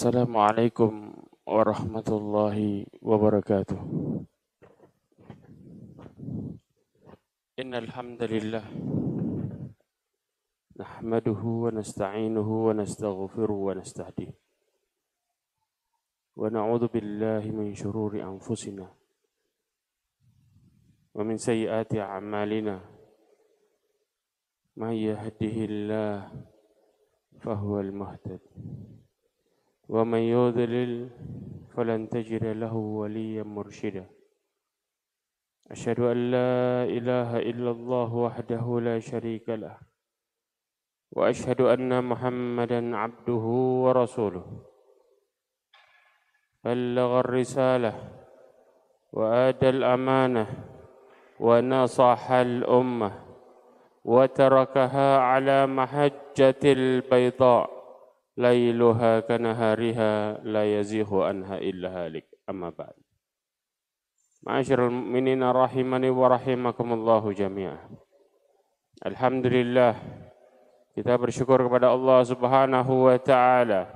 السلام عليكم ورحمة الله وبركاته. إن الحمد لله نحمده ونستعينه ونستغفره ونستهديه. ونعوذ بالله من شرور أنفسنا ومن سيئات أعمالنا. من يهده الله فهو المهتد. ومن يضلل فلن تجد له وليا مرشدا. أشهد أن لا إله إلا الله وحده لا شريك له وأشهد أن محمدا عبده ورسوله. بلغ الرسالة وآدى الأمانة ونصح الأمة وتركها على محجة البيضاء. lailuha kanahariha la yazihu anha illa halik. Amma ba'd. Ma'asyiral mu'minina rahimani wa rahimakumullahu jami'a Alhamdulillah. Kita bersyukur kepada Allah Subhanahu wa taala.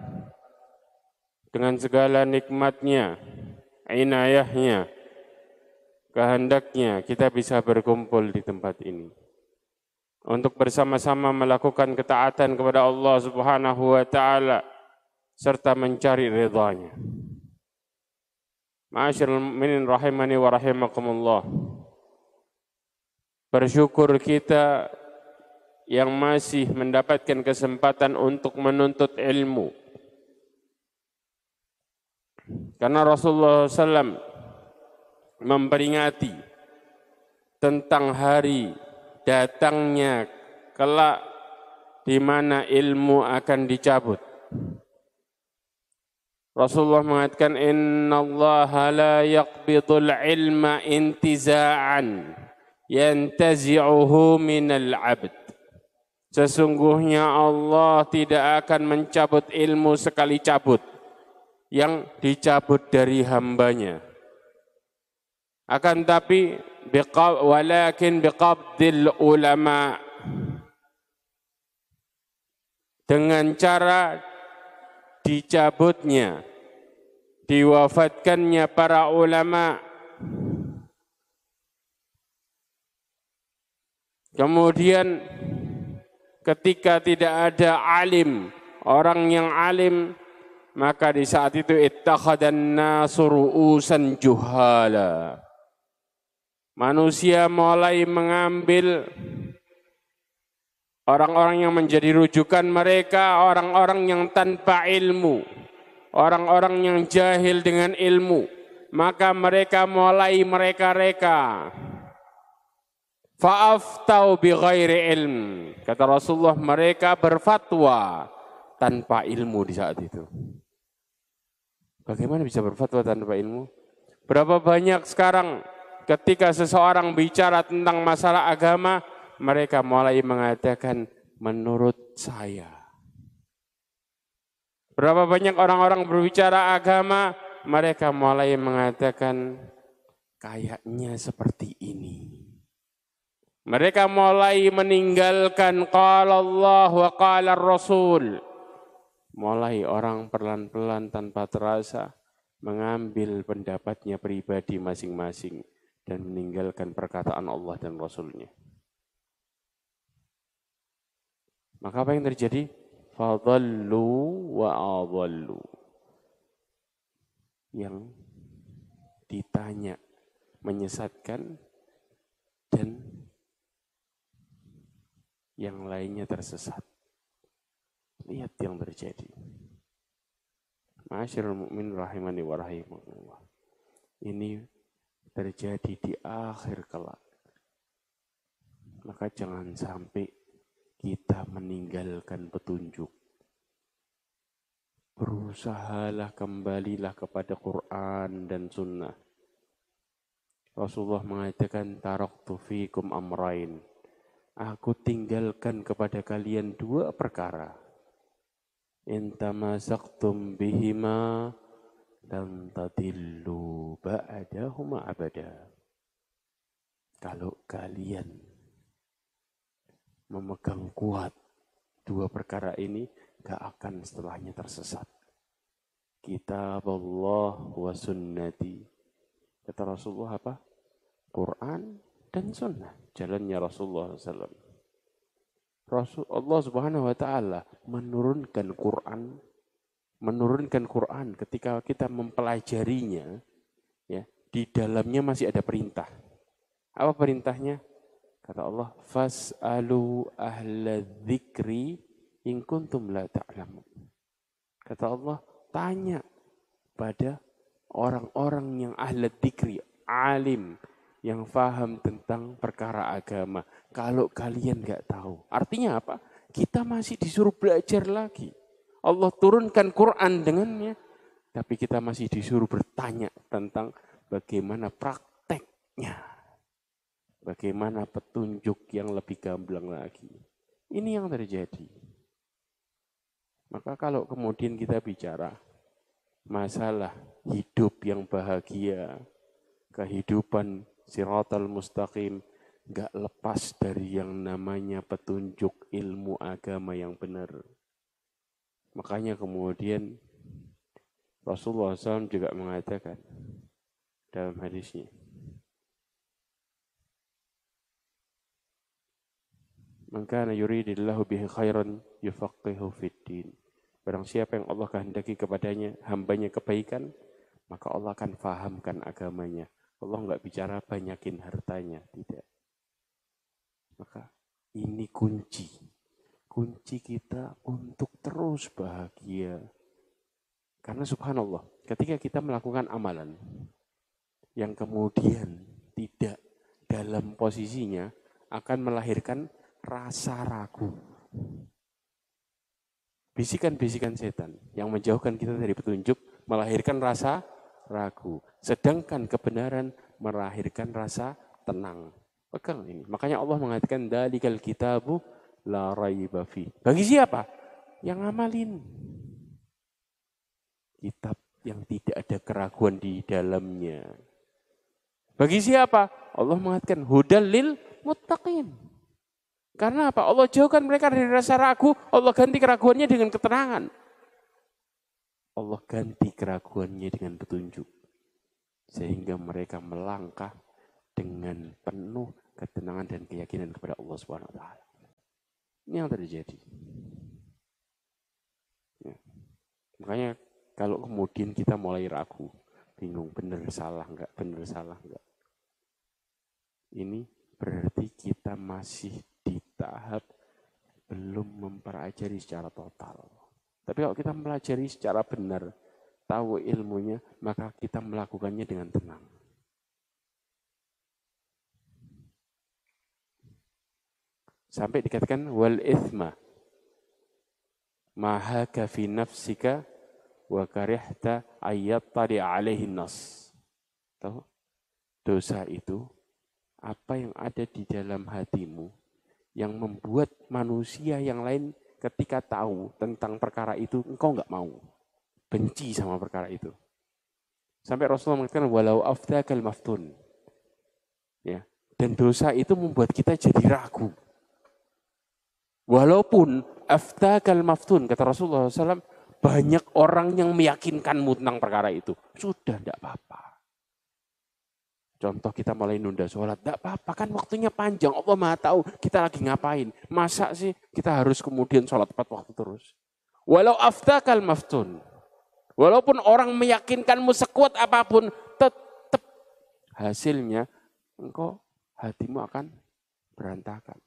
Dengan segala nikmatnya, inayahnya, kehendaknya kita bisa berkumpul di tempat ini untuk bersama-sama melakukan ketaatan kepada Allah Subhanahu wa taala serta mencari ridhanya. Ma'asyiral mu'minin rahimani wa rahimakumullah. Bersyukur kita yang masih mendapatkan kesempatan untuk menuntut ilmu. Karena Rasulullah SAW memperingati tentang hari datangnya kelak di mana ilmu akan dicabut. Rasulullah mengatakan inna Allah la yaqbidul ilma intiza'an yantazi'uhu minal 'abd. Sesungguhnya Allah tidak akan mencabut ilmu sekali cabut yang dicabut dari hambanya. Akan tapi walakin biqabdil ulama. Dengan cara dicabutnya diwafatkannya para ulama. Kemudian ketika tidak ada alim orang yang alim maka di saat itu ittakhadan nasu juhala manusia mulai mengambil orang-orang yang menjadi rujukan mereka, orang-orang yang tanpa ilmu, orang-orang yang jahil dengan ilmu, maka mereka mulai mereka-reka. Fa'aftau bi ghairi ilm. Kata Rasulullah, mereka berfatwa tanpa ilmu di saat itu. Bagaimana bisa berfatwa tanpa ilmu? Berapa banyak sekarang ketika seseorang bicara tentang masalah agama, mereka mulai mengatakan menurut saya. Berapa banyak orang-orang berbicara agama, mereka mulai mengatakan kayaknya seperti ini. Mereka mulai meninggalkan qala Allah wa qala Rasul. Mulai orang pelan-pelan tanpa terasa mengambil pendapatnya pribadi masing-masing dan meninggalkan perkataan Allah dan Rasulnya. Maka apa yang terjadi? Fadallu wa adallu. Yang ditanya menyesatkan dan yang lainnya tersesat. Lihat yang terjadi. Masyarul mu'min rahimani wa rahimakumullah. Ini terjadi di akhir kelak. Maka jangan sampai kita meninggalkan petunjuk. Berusahalah kembalilah kepada Quran dan Sunnah. Rasulullah mengatakan taraktu fikum amrain. Aku tinggalkan kepada kalian dua perkara. Intamasaktum bihima dan tadillu ba'dahuma abada. Kalau kalian memegang kuat dua perkara ini, gak akan setelahnya tersesat. kitab Allah wa sunnati. Kata Rasulullah apa? Quran dan sunnah. Jalannya Rasulullah SAW. Rasul Allah Subhanahu wa taala menurunkan Quran menurunkan Quran ketika kita mempelajarinya ya di dalamnya masih ada perintah. Apa perintahnya? Kata Allah, "Fas'alu ahla dzikri in kuntum la ta'lamun." Kata Allah, tanya pada orang-orang yang ahli dzikri, alim, yang faham tentang perkara agama. Kalau kalian nggak tahu. Artinya apa? Kita masih disuruh belajar lagi. Allah turunkan Quran dengannya. Tapi kita masih disuruh bertanya tentang bagaimana prakteknya. Bagaimana petunjuk yang lebih gamblang lagi. Ini yang terjadi. Maka kalau kemudian kita bicara masalah hidup yang bahagia, kehidupan siratal mustaqim, nggak lepas dari yang namanya petunjuk ilmu agama yang benar. Makanya kemudian Rasulullah SAW juga mengatakan dalam hadisnya, Man kana yuridillahu bihi khairan yufaqihu fid. Barang siapa yang Allah kehendaki kepadanya, hambanya kebaikan, maka Allah akan fahamkan agamanya. Allah nggak bicara banyakin hartanya, tidak. Maka ini kunci. Kunci kita untuk terus bahagia. Karena subhanallah, ketika kita melakukan amalan yang kemudian tidak dalam posisinya akan melahirkan rasa ragu. Bisikan-bisikan setan yang menjauhkan kita dari petunjuk melahirkan rasa ragu. Sedangkan kebenaran melahirkan rasa tenang. Pegang ini. Makanya Allah mengatakan dalikal kitabu la raiba fi. Bagi siapa? Yang ngamalin. Kitab yang tidak ada keraguan di dalamnya. Bagi siapa? Allah mengatakan hudal lil muttaqin. Karena apa? Allah jauhkan mereka dari rasa ragu, Allah ganti keraguannya dengan ketenangan. Allah ganti keraguannya dengan petunjuk. Sehingga mereka melangkah dengan penuh ketenangan dan keyakinan kepada Allah Subhanahu wa taala. Ini yang terjadi. Ya. Makanya kalau kemudian kita mulai ragu, bingung benar salah enggak, benar salah enggak. Ini berarti kita masih di tahap belum mempelajari secara total. Tapi kalau kita mempelajari secara benar, tahu ilmunya, maka kita melakukannya dengan tenang. Sampai dikatakan wal ithma mahaka fi nafsika wa karihta tadi alaihi nas. Tahu? Dosa itu apa yang ada di dalam hatimu yang membuat manusia yang lain ketika tahu tentang perkara itu, engkau nggak mau. Benci sama perkara itu. Sampai Rasulullah mengatakan, walau afdakal maftun. Ya. Dan dosa itu membuat kita jadi ragu. Walaupun afdakal maftun, kata Rasulullah SAW, banyak orang yang meyakinkanmu tentang perkara itu. Sudah, tidak apa-apa. Contoh kita mulai nunda sholat, tidak apa-apa kan waktunya panjang. Allah maha tahu kita lagi ngapain. Masa sih kita harus kemudian sholat tepat waktu terus. Walau aftakal maftun. Walaupun orang meyakinkanmu sekuat apa pun, tetap hasilnya engkau hatimu akan berantakan.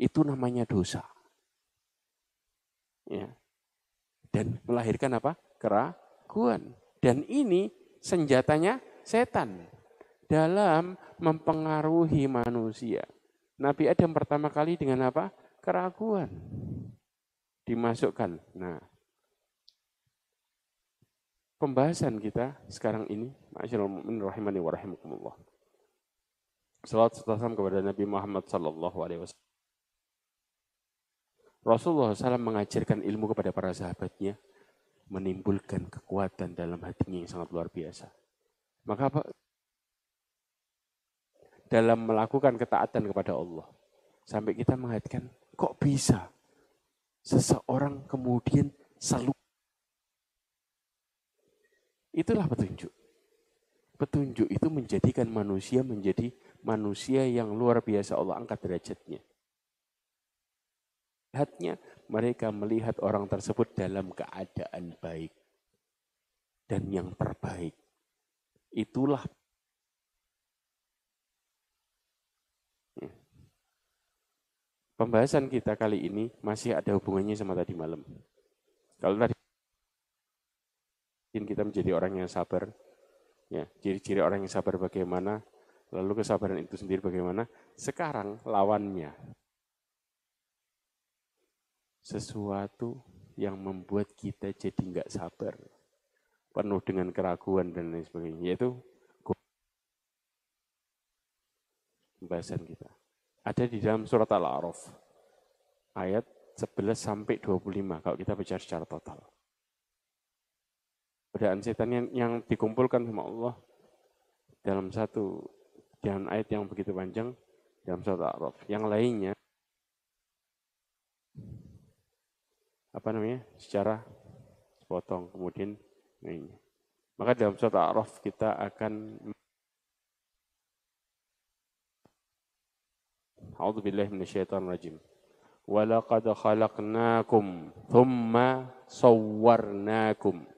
Itu namanya dosa. Ya. Dan melahirkan apa? Keraguan. Dan ini senjatanya setan dalam mempengaruhi manusia. Nabi Adam pertama kali dengan apa? Keraguan. Dimasukkan. Nah, pembahasan kita sekarang ini, Masyaallah mu'min rahimani salam kepada Nabi Muhammad sallallahu alaihi wasallam. Rasulullah SAW mengajarkan ilmu kepada para sahabatnya, menimbulkan kekuatan dalam hatinya yang sangat luar biasa. Maka apa? dalam melakukan ketaatan kepada Allah. Sampai kita mengatakan, kok bisa seseorang kemudian selalu Itulah petunjuk. Petunjuk itu menjadikan manusia menjadi manusia yang luar biasa Allah angkat derajatnya. Lihatnya, mereka melihat orang tersebut dalam keadaan baik dan yang terbaik. Itulah Pembahasan kita kali ini masih ada hubungannya sama tadi malam. Kalau tadi kita menjadi orang yang sabar, ya ciri-ciri orang yang sabar bagaimana, lalu kesabaran itu sendiri bagaimana. Sekarang lawannya sesuatu yang membuat kita jadi nggak sabar, penuh dengan keraguan dan lain sebagainya, yaitu pembahasan kita ada di dalam surat Al-A'raf ayat 11 sampai 25 kalau kita bicara secara total. Godaan setan yang, yang dikumpulkan sama Allah dalam satu dalam ayat yang begitu panjang dalam surat Al-A'raf. Yang lainnya apa namanya secara sepotong kemudian ini. Maka dalam surat A'raf kita akan A'udzu billahi minasyaitonir rajim. Walaqad khalaqnakum thumma sawwarnakum.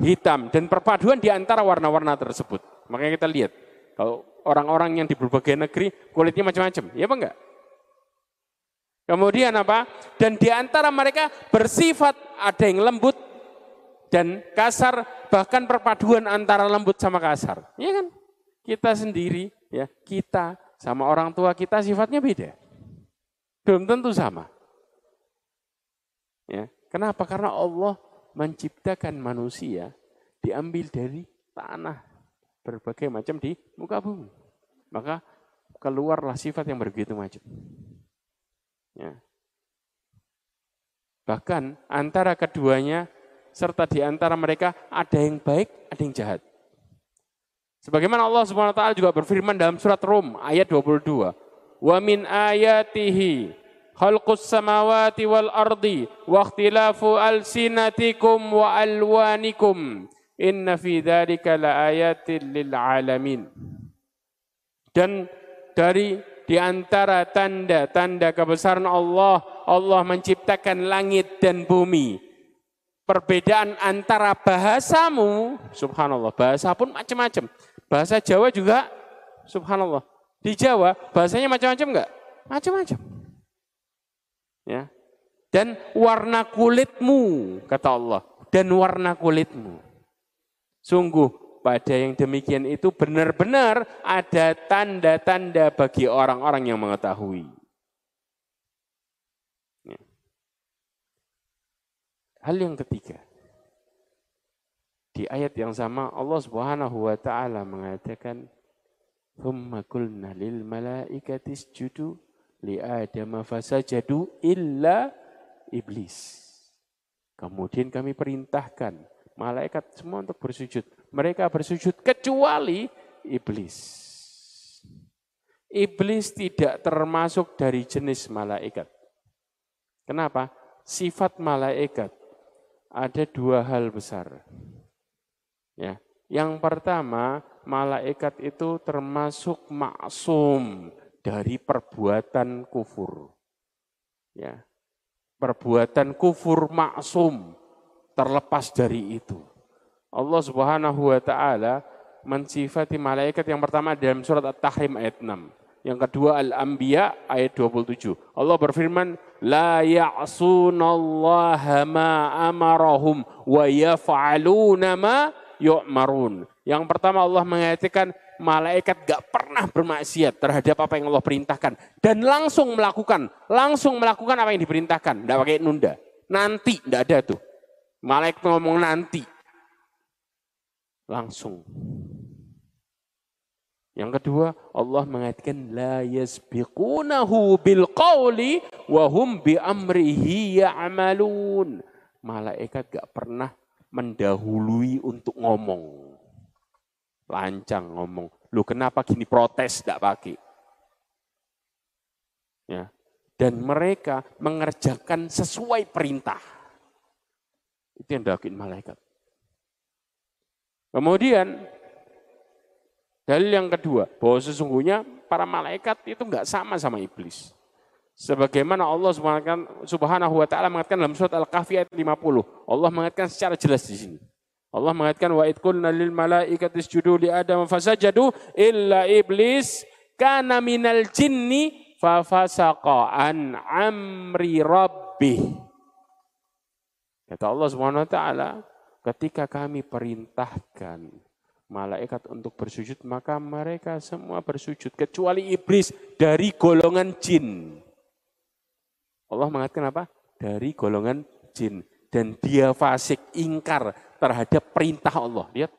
Hitam dan perpaduan di antara warna-warna tersebut. Makanya kita lihat kalau orang-orang yang di berbagai negeri kulitnya macam-macam, ya apa enggak? Kemudian apa? Dan di antara mereka bersifat ada yang lembut dan kasar, bahkan perpaduan antara lembut sama kasar. Ya kan? Kita sendiri, ya kita sama orang tua kita sifatnya beda. Belum tentu sama. Ya, kenapa? Karena Allah menciptakan manusia diambil dari tanah berbagai macam di muka bumi. Maka keluarlah sifat yang begitu macam. Ya. Bahkan antara keduanya serta di antara mereka ada yang baik, ada yang jahat. Sebagaimana Allah Subhanahu wa taala juga berfirman dalam surat Rum ayat 22. Wa min ayatihi khalqus samawati wal ardi wa ikhtilafu alsinatikum wa alwanikum inna fi dzalika laayatin lil alamin dan dari di antara tanda-tanda kebesaran Allah Allah menciptakan langit dan bumi. Perbedaan antara bahasamu subhanallah bahasa pun macam-macam. Bahasa Jawa juga subhanallah. Di Jawa bahasanya macam-macam enggak macam-macam Ya. Dan warna kulitmu, kata Allah, dan warna kulitmu. Sungguh pada yang demikian itu benar-benar ada tanda-tanda bagi orang-orang yang mengetahui. Ya. Hal yang ketiga. Di ayat yang sama Allah Subhanahu wa taala mengatakan, "Tsumma qulna lil malaikati isjudu li Adam fasajadu illa iblis. Kemudian kami perintahkan malaikat semua untuk bersujud. Mereka bersujud kecuali iblis. Iblis tidak termasuk dari jenis malaikat. Kenapa? Sifat malaikat ada dua hal besar. Ya, yang pertama, malaikat itu termasuk maksum dari perbuatan kufur. Ya. Perbuatan kufur maksum terlepas dari itu. Allah Subhanahu wa taala mensifati malaikat yang pertama dalam surat At-Tahrim ayat 6. Yang kedua Al-Anbiya ayat 27. Allah berfirman, "La ya'sunallaha ma amarahum wa yaf'aluna ma yu'marun." Yang pertama Allah mengatakan malaikat gak pernah bermaksiat terhadap apa yang Allah perintahkan. Dan langsung melakukan, langsung melakukan apa yang diperintahkan. Tidak pakai nunda. Nanti, tidak ada tuh. Malaikat ngomong nanti. Langsung. Yang kedua, Allah mengatakan la yasbiqunahu bil qawli wa hum bi amrihi ya'malun. Malaikat gak pernah mendahului untuk ngomong. Lancang ngomong. Lu kenapa gini protes tidak pakai? Ya. Dan mereka mengerjakan sesuai perintah. Itu yang dilakukan malaikat. Kemudian dalil yang kedua bahwa sesungguhnya para malaikat itu enggak sama sama iblis. Sebagaimana Allah Subhanahu wa taala mengatakan dalam surat Al-Kahfi ayat 50. Allah mengatakan secara jelas di sini. Allah mengatakan wa idkulna lil malaikati isjudu li adam fasajadu illa iblis kana minal jinni fafasaqa an amri rabbih. Kata Allah Subhanahu wa taala, ketika kami perintahkan malaikat untuk bersujud, maka mereka semua bersujud kecuali iblis dari golongan jin. Allah mengatakan apa? Dari golongan jin dan dia fasik ingkar terhadap perintah Allah. Lihat,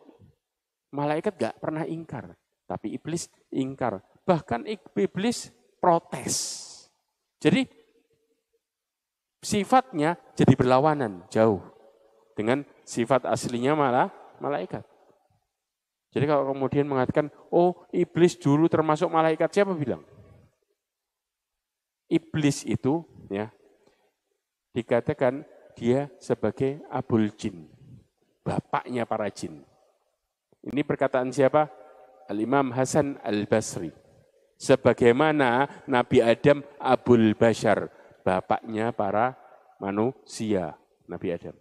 malaikat gak pernah ingkar, tapi iblis ingkar. Bahkan iblis protes. Jadi sifatnya jadi berlawanan jauh dengan sifat aslinya malah malaikat. Jadi kalau kemudian mengatakan, oh iblis dulu termasuk malaikat, siapa bilang? Iblis itu ya dikatakan dia sebagai abul jin, bapaknya para jin. Ini perkataan siapa? Al-Imam Hasan Al-Basri. Sebagaimana Nabi Adam Abul Bashar, bapaknya para manusia, Nabi Adam.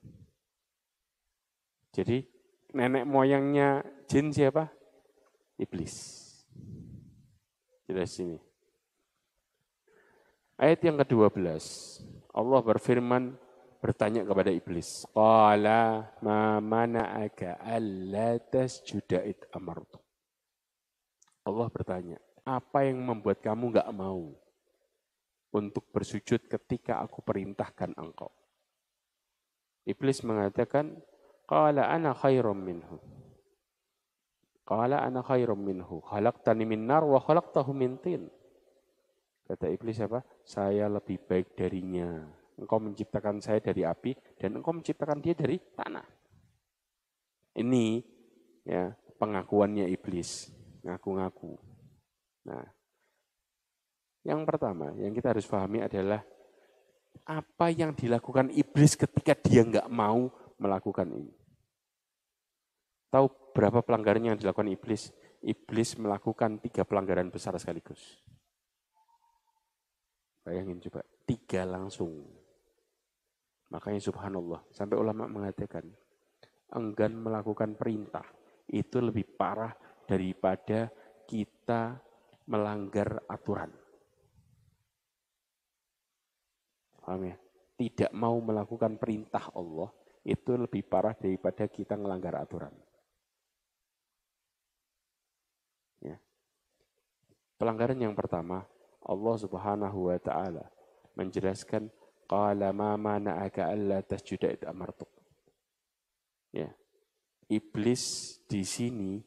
Jadi nenek moyangnya jin siapa? Iblis. Jelas ini. Ayat yang ke-12. Allah berfirman bertanya kepada iblis. Qala ma mana'aka alla tasjuda id amartu. Allah bertanya, apa yang membuat kamu enggak mau untuk bersujud ketika aku perintahkan engkau? Iblis mengatakan, Qala ana khairum minhu. Qala ana khairum minhu. Khalaqtani min nar wa khalaqtahu min tin. Kata iblis apa? Saya lebih baik darinya. Engkau menciptakan saya dari api dan engkau menciptakan dia dari tanah. Ini ya pengakuannya iblis, ngaku-ngaku. Nah, yang pertama yang kita harus pahami adalah apa yang dilakukan iblis ketika dia nggak mau melakukan ini. Tahu berapa pelanggaran yang dilakukan iblis? Iblis melakukan tiga pelanggaran besar sekaligus. Bayangin coba, tiga langsung. Makanya subhanallah, sampai ulama mengatakan, enggan melakukan perintah, itu lebih parah daripada kita melanggar aturan. Paham ya? Tidak mau melakukan perintah Allah, itu lebih parah daripada kita melanggar aturan. Ya. Pelanggaran yang pertama, Allah Subhanahu wa taala menjelaskan qala ma mana'aka alla tasjuda id amartuk. Ya. Iblis di sini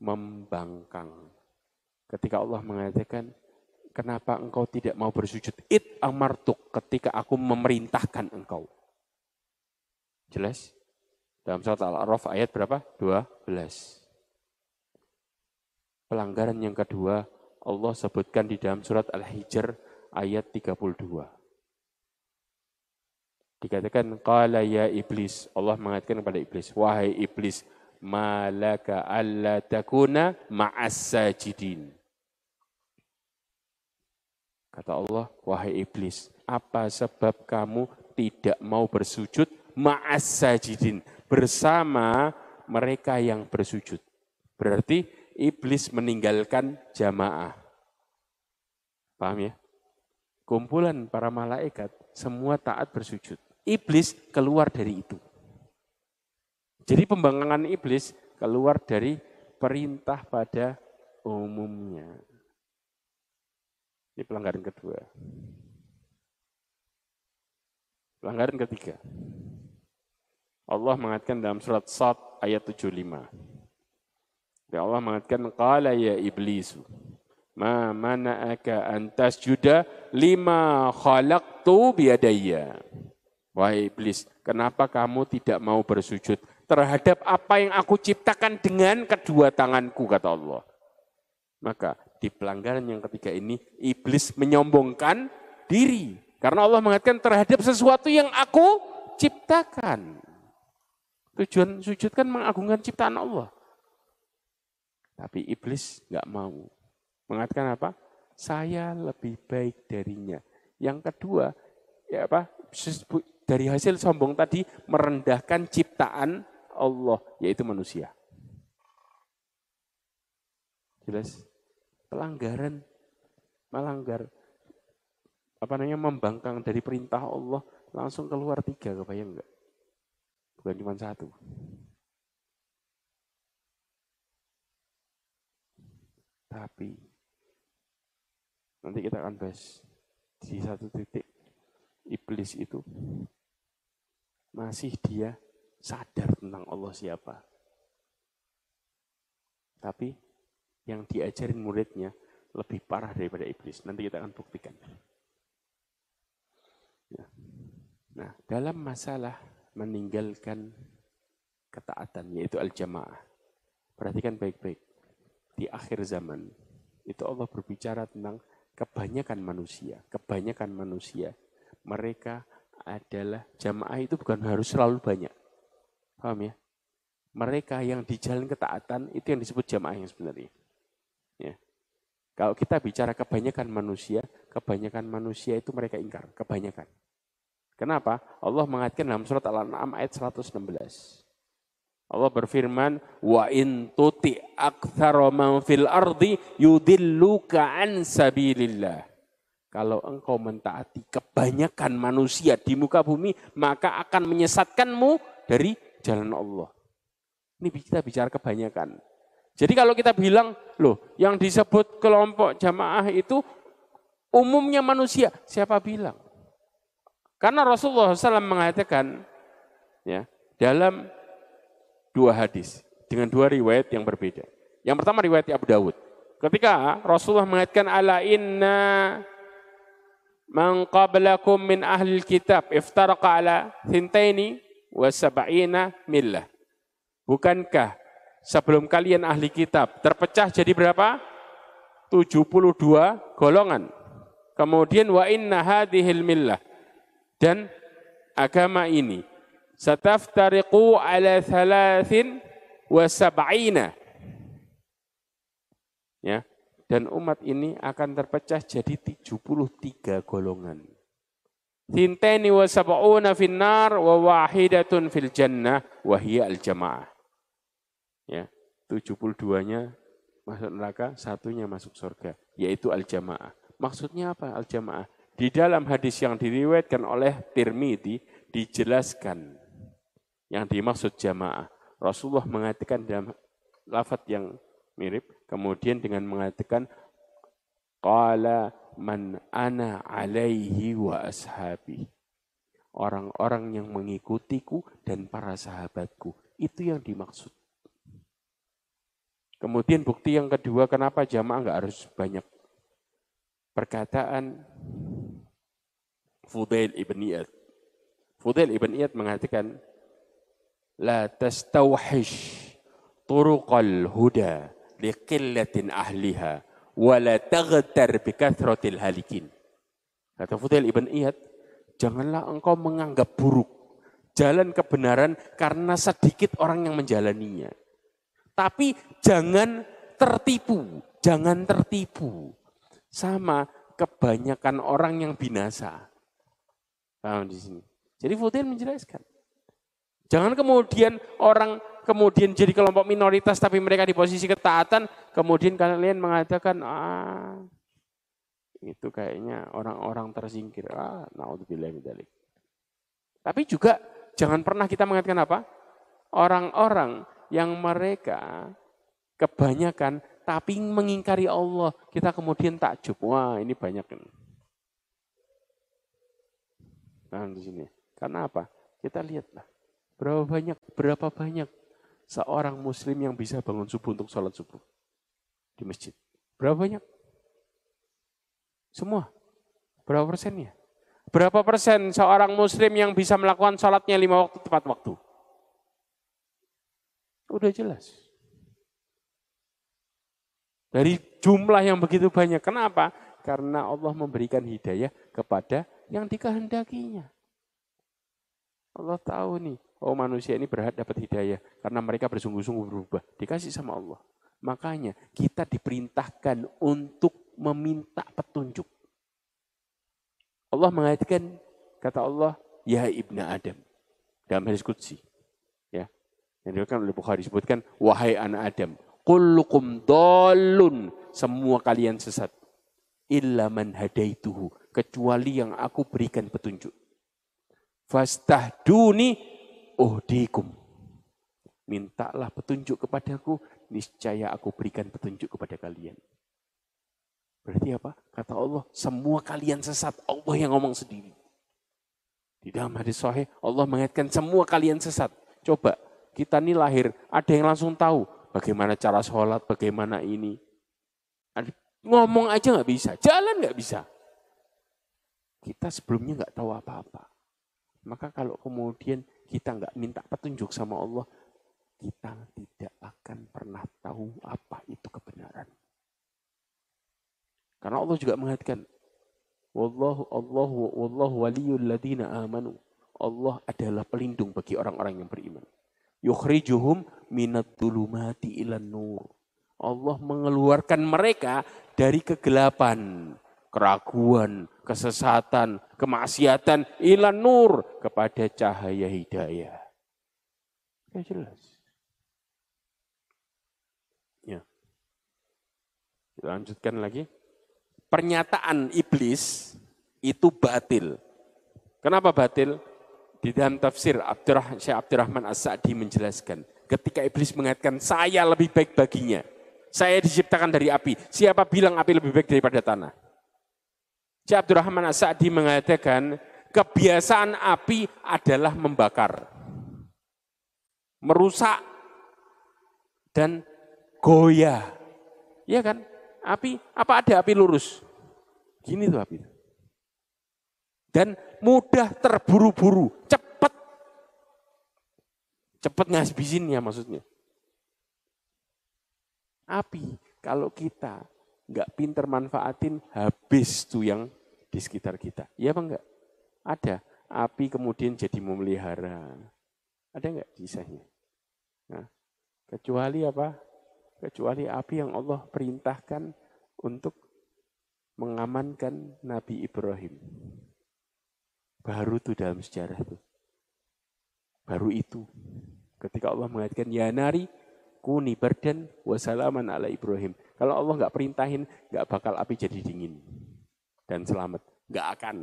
membangkang. Ketika Allah mengatakan, kenapa engkau tidak mau bersujud? It amartuk ketika aku memerintahkan engkau. Jelas? Dalam surat Al-A'raf ayat berapa? 12. Pelanggaran yang kedua, Allah sebutkan di dalam surat Al-Hijr ayat 32. Dikatakan qala ya iblis. Allah mengatakan kepada iblis, wahai iblis, malaka alla takuna ma'as sajidin. Kata Allah, wahai iblis, apa sebab kamu tidak mau bersujud ma'as sajidin bersama mereka yang bersujud. Berarti iblis meninggalkan jamaah. Paham ya? Kumpulan para malaikat semua taat bersujud. Iblis keluar dari itu. Jadi pembangkangan iblis keluar dari perintah pada umumnya. Ini pelanggaran kedua. Pelanggaran ketiga. Allah mengatakan dalam surat Sad ayat 75. Ya Allah mengatakan qala ya iblis ma mana'aka an tasjuda lima khalaqtu biyadayya. Wahai iblis, kenapa kamu tidak mau bersujud terhadap apa yang aku ciptakan dengan kedua tanganku kata Allah. Maka di pelanggaran yang ketiga ini iblis menyombongkan diri karena Allah mengatakan terhadap sesuatu yang aku ciptakan. Tujuan sujud kan mengagungkan ciptaan Allah. Tapi iblis nggak mau. Mengatakan apa? Saya lebih baik darinya. Yang kedua, ya apa? Dari hasil sombong tadi merendahkan ciptaan Allah, yaitu manusia. Jelas? Pelanggaran, melanggar, apa namanya, membangkang dari perintah Allah, langsung keluar tiga, kebayang enggak? Bukan cuma satu. Tapi nanti kita akan bahas di satu titik iblis itu masih dia sadar tentang Allah siapa. Tapi yang diajarin muridnya lebih parah daripada iblis. Nanti kita akan buktikan. Ya. Nah, dalam masalah meninggalkan ketaatan, yaitu al-jamaah. Perhatikan baik-baik di akhir zaman itu Allah berbicara tentang kebanyakan manusia, kebanyakan manusia mereka adalah jamaah itu bukan harus selalu banyak. Paham ya? Mereka yang di jalan ketaatan itu yang disebut jamaah yang sebenarnya. Ya. Kalau kita bicara kebanyakan manusia, kebanyakan manusia itu mereka ingkar, kebanyakan. Kenapa? Allah mengatakan dalam surat Al-An'am ayat 116. Allah berfirman, "Wa in tuti man fil ardi yudilluka an sabilillah." Kalau engkau mentaati kebanyakan manusia di muka bumi, maka akan menyesatkanmu dari jalan Allah. Ini kita bicara kebanyakan. Jadi kalau kita bilang, loh yang disebut kelompok jamaah itu umumnya manusia, siapa bilang? Karena Rasulullah SAW mengatakan ya dalam dua hadis dengan dua riwayat yang berbeda. Yang pertama riwayat Abu Dawud. Ketika Rasulullah mengatakan ala inna man qablakum min ahli kitab iftaraqa ala thintaini wa sab'ina millah. Bukankah sebelum kalian ahli kitab terpecah jadi berapa? 72 golongan. Kemudian wa inna hadhil millah. Dan agama ini sataftariqu ala thalathin wa sab'ina. Ya, dan umat ini akan terpecah jadi 73 golongan. Tinteni wa sab'una finnar wa wahidatun fil jannah wa hiya al jamaah. Ya, 72-nya masuk neraka, satunya masuk surga, yaitu al jamaah. Maksudnya apa al jamaah? Di dalam hadis yang diriwayatkan oleh Tirmidzi dijelaskan yang dimaksud jamaah. Rasulullah mengatakan dalam lafaz yang mirip, kemudian dengan mengatakan qala man ana alaihi wa ashabi. Orang-orang yang mengikutiku dan para sahabatku. Itu yang dimaksud. Kemudian bukti yang kedua, kenapa jamaah nggak harus banyak? Perkataan Fudail ibn Iyad. Fudail ibn Iyad mengatakan, la tastawhish turuqal huda liqillatin ahliha wa la taghtar bikathratil halikin. Kata Fudail ibn Iyad, janganlah engkau menganggap buruk jalan kebenaran karena sedikit orang yang menjalaninya. Tapi jangan tertipu, jangan tertipu sama kebanyakan orang yang binasa. Paham di sini. Jadi Fudail menjelaskan. Jangan kemudian orang kemudian jadi kelompok minoritas tapi mereka di posisi ketaatan, kemudian kalian mengatakan ah itu kayaknya orang-orang tersingkir. Ah, naudzubillah dzalik. Tapi juga jangan pernah kita mengatakan apa? Orang-orang yang mereka kebanyakan tapi mengingkari Allah, kita kemudian takjub. Wah, ini banyak. Nah, di sini. Karena apa? Kita lihatlah Berapa banyak, berapa banyak seorang muslim yang bisa bangun subuh untuk sholat subuh di masjid? Berapa banyak? Semua. Berapa persennya? Berapa persen seorang muslim yang bisa melakukan sholatnya lima waktu tepat waktu? Udah jelas. Dari jumlah yang begitu banyak. Kenapa? Karena Allah memberikan hidayah kepada yang dikehendakinya. Allah tahu nih, oh manusia ini berhak dapat hidayah karena mereka bersungguh-sungguh berubah. Dikasih sama Allah. Makanya kita diperintahkan untuk meminta petunjuk. Allah mengatakan, kata Allah, Ya ibnu Adam. Dalam hadis Qudsi. Ya. Yang dikatakan oleh Bukhari disebutkan, Wahai anak Adam. Kullukum dolun. Semua kalian sesat. Illa man hadaituhu. Kecuali yang aku berikan petunjuk. Fastahduni uhdikum. Mintalah petunjuk kepadaku, niscaya aku berikan petunjuk kepada kalian. Berarti apa? Kata Allah, semua kalian sesat. Allah yang ngomong sendiri. Di dalam hadis sahih, Allah mengatakan semua kalian sesat. Coba, kita ini lahir, ada yang langsung tahu bagaimana cara sholat, bagaimana ini. Ngomong aja nggak bisa, jalan nggak bisa. Kita sebelumnya nggak tahu apa-apa. Maka kalau kemudian kita nggak minta petunjuk sama Allah, kita tidak akan pernah tahu apa itu kebenaran. Karena Allah juga mengatakan, Wallahu Allah wallahu waliyul ladina amanu. Allah adalah pelindung bagi orang-orang yang beriman. Yukhrijuhum minat dulumati ilan nur. Allah mengeluarkan mereka dari kegelapan, keraguan, kesesatan, kemaksiatan, ilan nur kepada cahaya hidayah. Ya jelas. Ya. Lanjutkan lagi. Pernyataan iblis itu batil. Kenapa batil? Di dalam tafsir Abdurrahman, Syekh Abdurrahman As-Sa'di menjelaskan. Ketika iblis mengatakan, saya lebih baik baginya. Saya diciptakan dari api. Siapa bilang api lebih baik daripada tanah? Syekh Abdurrahman As-Sa'di mengatakan, kebiasaan api adalah membakar. Merusak dan goyah. Iya kan? Api, apa ada api lurus? Gini tuh api. Dan mudah terburu-buru, cepat. Cepat ngasbisinnya maksudnya. Api, kalau kita nggak pinter manfaatin, habis tuh yang di sekitar kita. Iya apa enggak? Ada. Api kemudian jadi memelihara. Ada enggak kisahnya? Nah, kecuali apa? kecuali api yang Allah perintahkan untuk mengamankan Nabi Ibrahim. Baru itu dalam sejarah itu. Baru itu. Ketika Allah mengatakan, Ya nari, kuni berdan wasalaman ala Ibrahim. Kalau Allah nggak perintahin, nggak bakal api jadi dingin. Dan selamat. Nggak akan.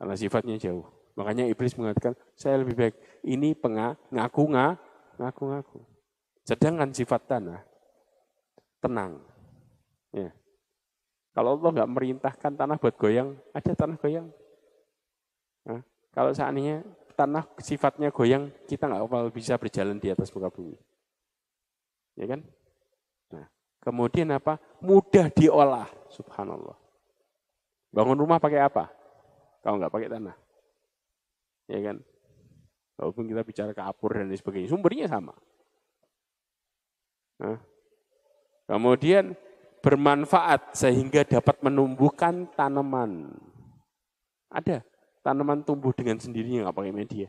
Karena sifatnya jauh. Makanya iblis mengatakan, saya lebih baik. Ini pengaku ngaku-ngaku. Sedangkan sifat tanah tenang. Ya. Kalau Allah nggak merintahkan tanah buat goyang, ada tanah goyang. Nah, kalau seandainya tanah sifatnya goyang, kita nggak bakal bisa berjalan di atas muka bumi. Ya kan? Nah, kemudian apa? Mudah diolah, subhanallah. Bangun rumah pakai apa? Kalau nggak pakai tanah. Ya kan? Walaupun kita bicara kapur dan sebagainya, sumbernya sama. Kemudian bermanfaat sehingga dapat menumbuhkan tanaman. Ada tanaman tumbuh dengan sendirinya nggak pakai media.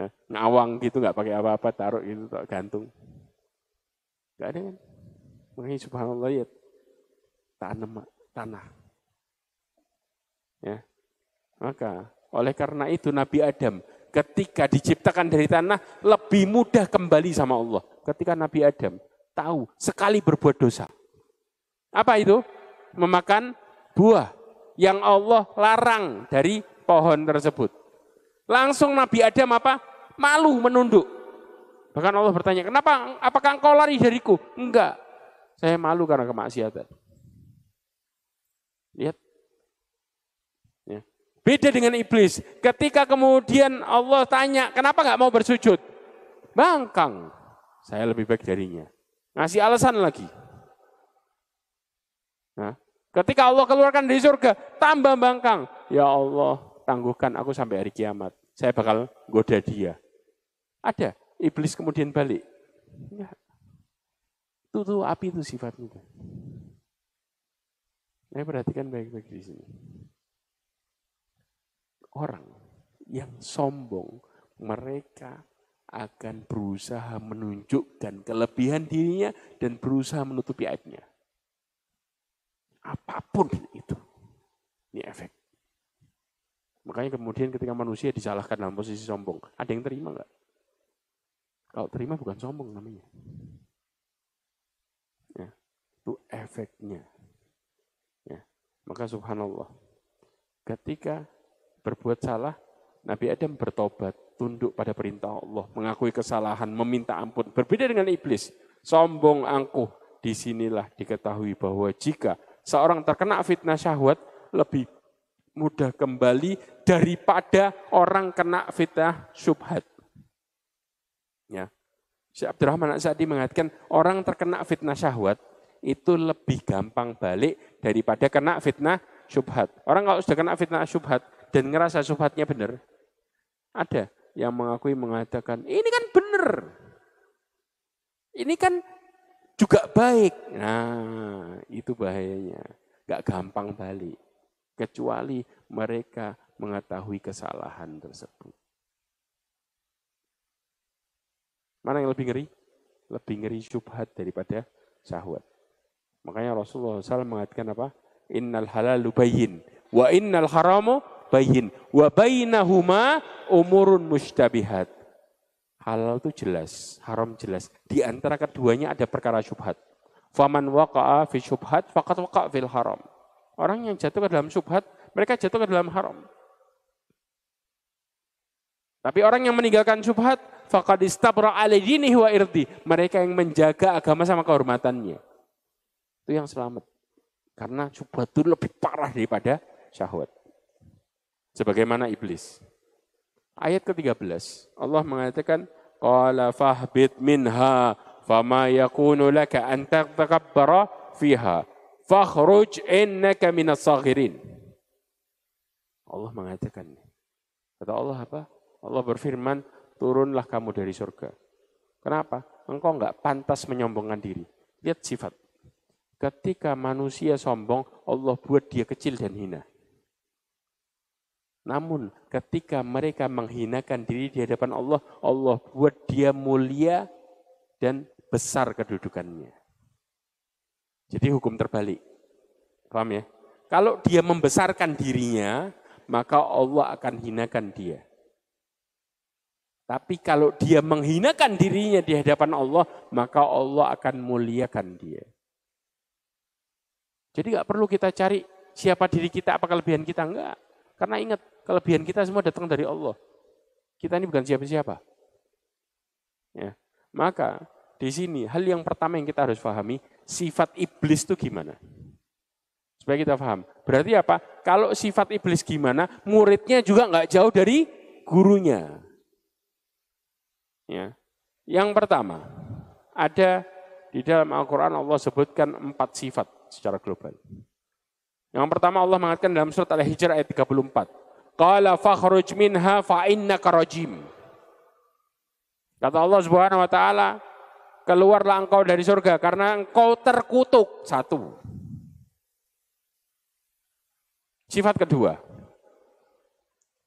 Nah, ngawang gitu nggak pakai apa-apa taruh gitu gantung. Nggak ada kan? Makanya subhanallah ya tanam tanah. Ya. Maka oleh karena itu Nabi Adam ketika diciptakan dari tanah lebih mudah kembali sama Allah ketika Nabi Adam tahu sekali berbuat dosa. Apa itu? Memakan buah yang Allah larang dari pohon tersebut. Langsung Nabi Adam apa? Malu menunduk. Bahkan Allah bertanya, kenapa? Apakah engkau lari dariku? Enggak. Saya malu karena kemaksiatan. Lihat. Ya. Beda dengan iblis. Ketika kemudian Allah tanya, kenapa nggak mau bersujud? Bangkang. Saya lebih baik darinya. Ngasih alasan lagi. Nah, ketika Allah keluarkan dari surga, tambah bangkang. Ya Allah, tangguhkan aku sampai hari kiamat. Saya bakal goda dia. Ada. Iblis kemudian balik. Ya. Itu tuh api itu sifatnya. Saya perhatikan baik-baik di sini. Orang yang sombong, mereka akan berusaha menunjukkan kelebihan dirinya dan berusaha menutupi aibnya. Apa pun itu. Ini efek. Makanya kemudian ketika manusia disalahkan dalam posisi sombong, ada yang terima nggak? Kalau terima bukan sombong namanya. Itu efeknya. Ya, maka subhanallah. Ketika berbuat salah, Nabi Adam bertobat tunduk pada perintah Allah, mengakui kesalahan, meminta ampun. Berbeda dengan iblis, sombong, angkuh. Di sinilah diketahui bahwa jika seorang terkena fitnah syahwat, lebih mudah kembali daripada orang kena fitnah syubhat. Ya. Syekh Abdurrahman Sa'di mengatakan orang terkena fitnah syahwat itu lebih gampang balik daripada kena fitnah syubhat. Orang kalau sudah kena fitnah syubhat dan ngerasa syubhatnya benar, ada yang mengakui mengatakan, ini kan benar. Ini kan juga baik. Nah, itu bahayanya. Gak gampang balik. Kecuali mereka mengetahui kesalahan tersebut. Mana yang lebih ngeri? Lebih ngeri syubhat daripada syahwat. Makanya Rasulullah SAW mengatakan apa? Innal halalu bayyin. Wa innal haramu bayin wa bainahuma umurun mustabihat. Halal itu jelas, haram jelas. Di antara keduanya ada perkara syubhat. Faman waqa'a fi syubhat faqad waqa'a fil haram. Orang yang jatuh ke dalam syubhat, mereka jatuh ke dalam haram. Tapi orang yang meninggalkan syubhat, faqad istabra dinihi wa irdi. Mereka yang menjaga agama sama kehormatannya. Itu yang selamat. Karena itu lebih parah daripada syahwat. Sebagaimana iblis. Ayat ke-13, Allah mengatakan, Qala fahbit minha fama yakunu laka an tatakabbara fiha fakhruj innaka minas saghirin. Allah mengatakan, kata Allah apa? Allah berfirman, turunlah kamu dari surga. Kenapa? Engkau enggak pantas menyombongkan diri. Lihat sifat. Ketika manusia sombong, Allah buat dia kecil dan hina. Namun ketika mereka menghinakan diri di hadapan Allah, Allah buat dia mulia dan besar kedudukannya. Jadi hukum terbalik. Paham ya? Kalau dia membesarkan dirinya, maka Allah akan hinakan dia. Tapi kalau dia menghinakan dirinya di hadapan Allah, maka Allah akan muliakan dia. Jadi nggak perlu kita cari siapa diri kita, apa kelebihan kita, enggak. Karena ingat, kelebihan kita semua datang dari Allah. Kita ini bukan siapa-siapa. Ya. Maka di sini hal yang pertama yang kita harus pahami, sifat iblis itu gimana? Supaya kita paham. Berarti apa? Kalau sifat iblis gimana, muridnya juga nggak jauh dari gurunya. Ya. Yang pertama, ada di dalam Al-Quran Allah sebutkan empat sifat secara global. Yang pertama Allah mengatakan dalam surat Al-Hijr ayat 34. Qala fakhruj minha fa innaka rajim. Kata Allah Subhanahu wa taala, keluarlah engkau dari surga karena engkau terkutuk. Satu. Sifat kedua.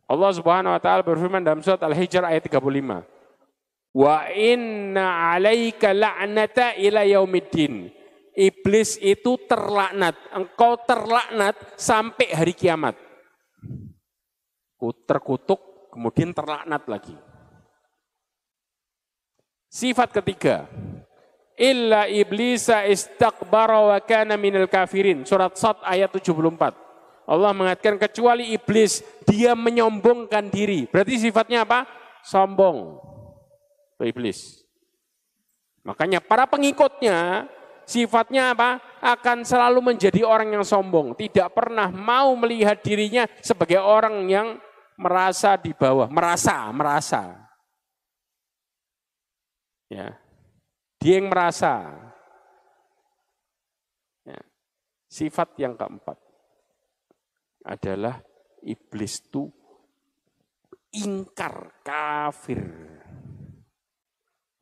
Allah Subhanahu wa taala berfirman dalam surat Al-Hijr ayat 35. Wa inna alaika la'nata ila yaumiddin. Iblis itu terlaknat. Engkau terlaknat sampai hari kiamat. Terkutuk, kemudian terlaknat lagi. Sifat ketiga. Illa iblisa istakbara wa kana minal kafirin. Surat Sad ayat 74. Allah mengatakan kecuali iblis, dia menyombongkan diri. Berarti sifatnya apa? Sombong ke iblis. Makanya para pengikutnya sifatnya apa? Akan selalu menjadi orang yang sombong, tidak pernah mau melihat dirinya sebagai orang yang merasa di bawah, merasa, merasa. Ya. Dia yang merasa. Ya. Sifat yang keempat adalah iblis itu ingkar kafir.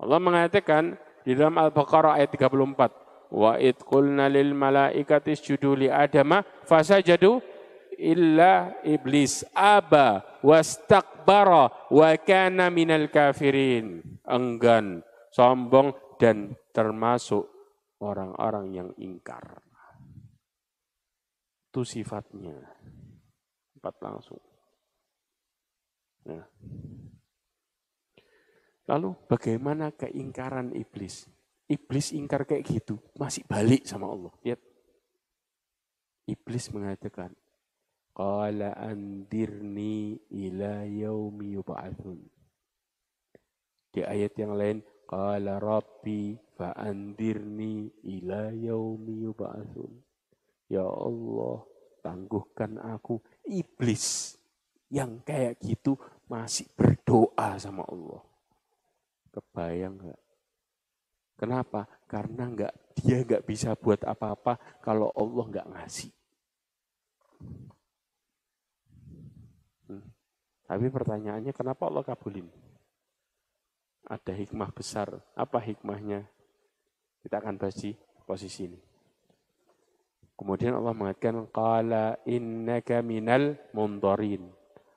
Allah mengatakan di dalam Al-Baqarah ayat 34, wa id qulna lil malaikati isjudu li adama fasajadu illa iblis aba wastakbara wa kana minal kafirin. Enggan, sombong dan termasuk orang-orang yang ingkar. Itu sifatnya. Empat langsung. Nah. Lalu bagaimana keingkaran iblis? Iblis ingkar kayak gitu, masih balik sama Allah. Lihat. Iblis mengatakan, Qala andirni ila yaumi yub'atsun. Di ayat yang lain, Qala rabbi fa'andirni ila yaumi yub'atsun. Ya Allah, tangguhkan aku. Iblis yang kayak gitu masih berdoa sama Allah. Kebayang nggak? Kenapa? Karena nggak dia nggak bisa buat apa-apa kalau Allah nggak ngasih. Hmm. Tapi pertanyaannya kenapa Allah kabulin? Ada hikmah besar. Apa hikmahnya? Kita akan bahas di posisi ini. Kemudian Allah mengatakan, Qala innaka minal mundarin.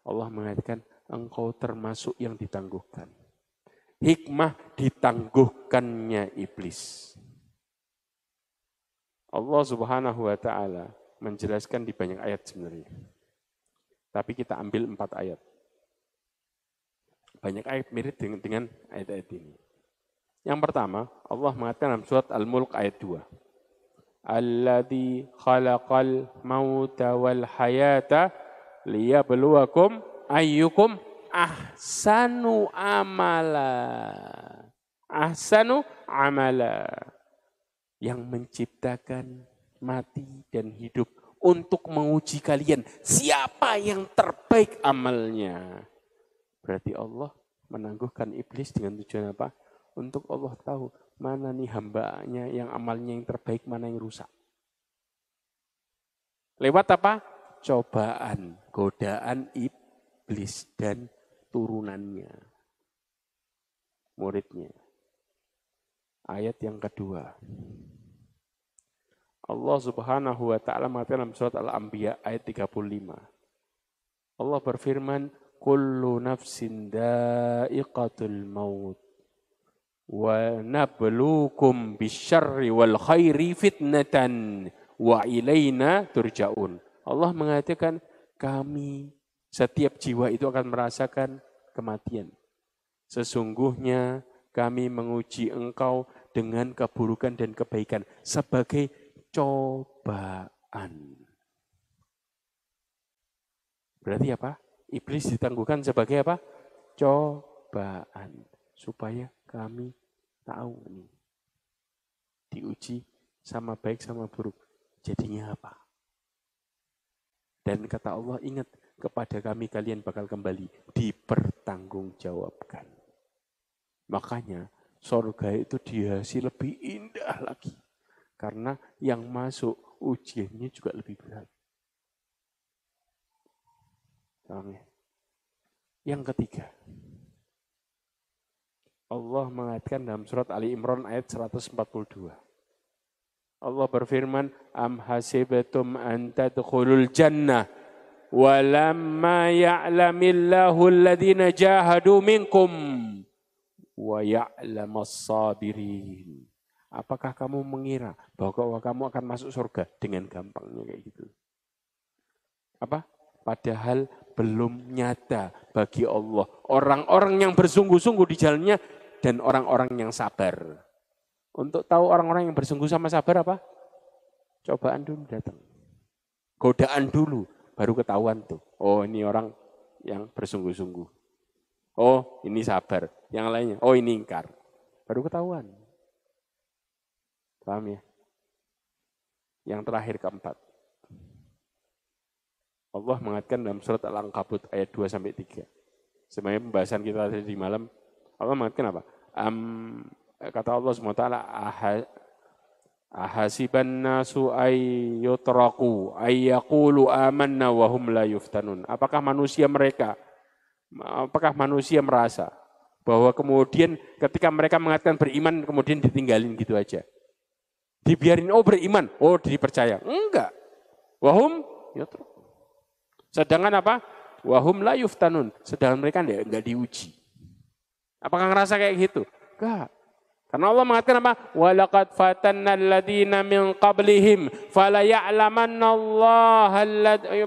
Allah mengatakan, engkau termasuk yang ditangguhkan hikmah ditangguhkannya iblis. Allah Subhanahu wa taala menjelaskan di banyak ayat sebenarnya. Tapi kita ambil empat ayat. Banyak ayat mirip dengan, dengan ayat-ayat ini. Yang pertama, Allah mengatakan dalam surat Al-Mulk ayat 2. Alladhi khalaqal mauta wal hayata liyabluwakum ayyukum ahsanu amala. Ahsanu amala. Yang menciptakan mati dan hidup untuk menguji kalian siapa yang terbaik amalnya. Berarti Allah menangguhkan iblis dengan tujuan apa? Untuk Allah tahu mana nih hambanya yang amalnya yang terbaik, mana yang rusak. Lewat apa? Cobaan, godaan iblis dan turunannya. Muridnya. Ayat yang kedua. Allah Subhanahu wa taala mengatakan dalam surat Al-Anbiya ayat 35. Allah berfirman, "Kullu nafsin da'iqatul maut wa nabluukum bisyarri wal khairi fitnatan wa ilaina turja'un." Allah mengatakan, kami setiap jiwa itu akan merasakan kematian. Sesungguhnya kami menguji engkau dengan keburukan dan kebaikan sebagai cobaan. Berarti apa? Iblis ditangguhkan sebagai apa? Cobaan. Supaya kami tahu nih. Diuji sama baik sama buruk. Jadinya apa? Dan kata Allah, ingat, kepada kami kalian bakal kembali dipertanggungjawabkan. Makanya sorga itu dihasil lebih indah lagi. Karena yang masuk ujiannya juga lebih berat. Ya? Yang ketiga, Allah mengatakan dalam surat Ali Imran ayat 142. Allah berfirman, Am hasibatum an tadkhulul jannah walamma ya'lamillahu alladhina jahadu minkum wa ya'lamas sabirin. Apakah kamu mengira bahwa kamu akan masuk surga dengan gampangnya kayak gitu? Apa? Padahal belum nyata bagi Allah orang-orang yang bersungguh-sungguh di jalannya dan orang-orang yang sabar. Untuk tahu orang-orang yang bersungguh sama sabar apa? Cobaan dulu datang. Godaan dulu baru ketahuan tuh. Oh ini orang yang bersungguh-sungguh. Oh ini sabar. Yang lainnya, oh ini ingkar. Baru ketahuan. Paham ya? Yang terakhir keempat. Allah mengatakan dalam surat Al-Ankabut ayat 2 sampai 3. Sebenarnya pembahasan kita tadi di malam, Allah mengatakan apa? Um, kata Allah SWT, Ahasiban nasu ay yutraku ay amanna wa hum la yuftanun. Apakah manusia mereka apakah manusia merasa bahwa kemudian ketika mereka mengatakan beriman kemudian ditinggalin gitu aja. Dibiarin oh beriman, oh dipercaya. Enggak. Wahum yutraku. Sedangkan apa? Wahum la yuftanun. Sedangkan mereka enggak, enggak diuji. Apakah ngerasa kayak gitu? Enggak. Karena Allah mengatakan apa? Walaqad fatanna alladziina min qablihim fala ya'lamanna Allah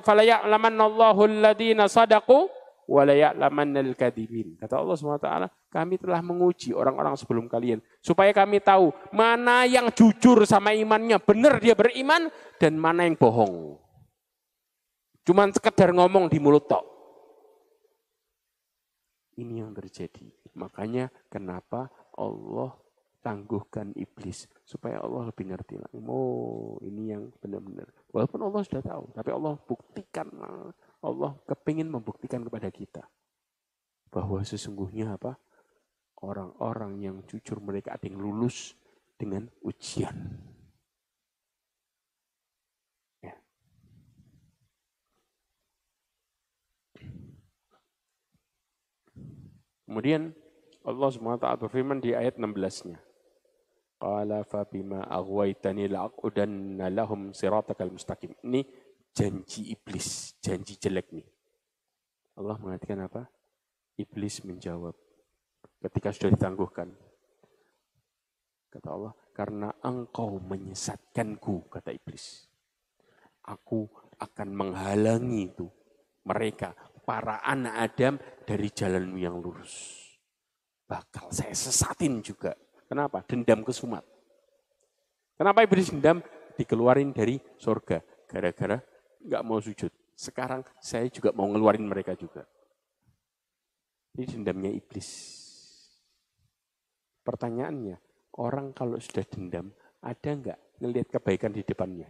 fala ya'lamanna Allahu alladziina sadaqu wa al-kadzibin. Kata Allah SWT, kami telah menguji orang-orang sebelum kalian supaya kami tahu mana yang jujur sama imannya, benar dia beriman dan mana yang bohong. Cuman sekedar ngomong di mulut tok. Ini yang terjadi. Makanya kenapa Allah tangguhkan iblis supaya Allah lebih ngerti lagi. Oh, ini yang benar-benar. Walaupun Allah sudah tahu, tapi Allah buktikan, Allah kepingin membuktikan kepada kita bahwa sesungguhnya apa? Orang-orang yang jujur mereka ada yang lulus dengan ujian. Ya. Kemudian Allah SWT berfirman di ayat 16-nya. Qala fa bima aghwaytani la'udanna lahum siratakal mustaqim. Ini janji iblis, janji jelek nih. Allah mengatakan apa? Iblis menjawab ketika sudah ditangguhkan. Kata Allah, karena engkau menyesatkanku, kata iblis. Aku akan menghalangi itu mereka, para anak Adam dari jalanmu yang lurus. Bakal saya sesatin juga Kenapa? Dendam kesumat. Kenapa iblis dendam? dikeluarin dari surga. Gara-gara nggak mau sujud. Sekarang saya juga mau ngeluarin mereka juga. Ini dendamnya iblis. Pertanyaannya, orang kalau sudah dendam, ada nggak ngelihat kebaikan di depannya?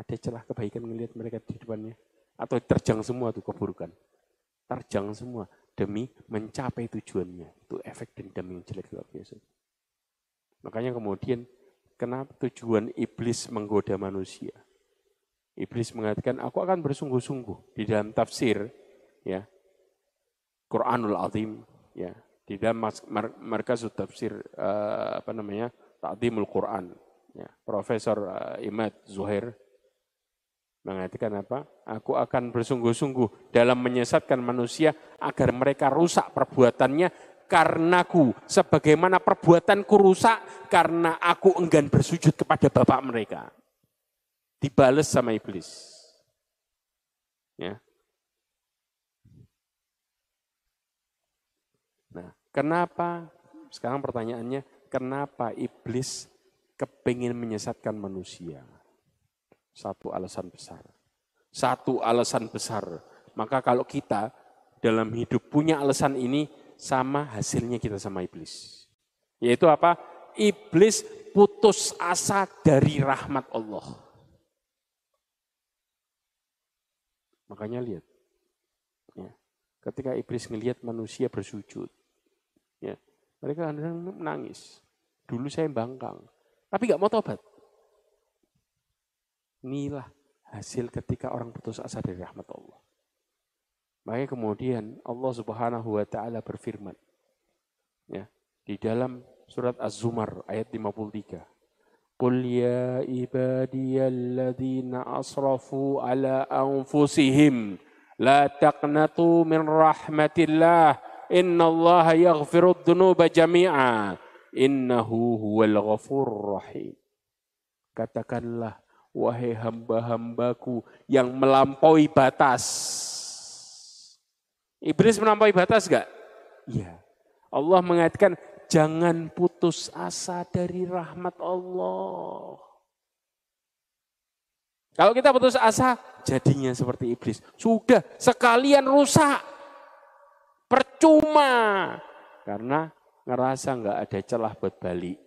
Ada celah kebaikan ngelihat mereka di depannya? Atau terjang semua tuh keburukan? Terjang semua demi mencapai tujuannya. Itu efek dendam yang jelek luar biasa. Makanya kemudian kenapa tujuan iblis menggoda manusia? Iblis mengatakan, aku akan bersungguh-sungguh di dalam tafsir, ya, Quranul Azim, ya, di dalam markas tafsir uh, apa namanya Ta'dimul Quran, ya, Profesor uh, Imad Zuhair mengatakan apa? Aku akan bersungguh-sungguh dalam menyesatkan manusia agar mereka rusak perbuatannya karenaku. Sebagaimana perbuatanku rusak karena aku enggan bersujud kepada bapak mereka. Dibales sama iblis. Ya. Nah, kenapa? Sekarang pertanyaannya, kenapa iblis kepingin menyesatkan manusia? Satu alasan besar. Satu alasan besar. Maka kalau kita dalam hidup punya alasan ini, sama hasilnya kita sama iblis. Yaitu apa? Iblis putus asa dari rahmat Allah. Makanya lihat. Ya, ketika iblis melihat manusia bersujud, ya, mereka menangis. Dulu saya bangkang, tapi nggak mau tobat. Inilah hasil ketika orang putus asa dari rahmat Allah. Makanya kemudian Allah Subhanahu wa taala berfirman ya, di dalam surat Az-Zumar ayat 53. Qul ya ibadiyalladzina asrafu ala anfusihim la taqnatu min rahmatillah innallaha yaghfirud dzunuba jami'a innahu huwal ghafurur rahim. Katakanlah wahai hamba-hambaku yang melampaui batas. Iblis melampaui batas gak? Iya. Allah mengatakan, jangan putus asa dari rahmat Allah. Kalau kita putus asa, jadinya seperti iblis. Sudah, sekalian rusak. Percuma. Karena ngerasa nggak ada celah buat balik.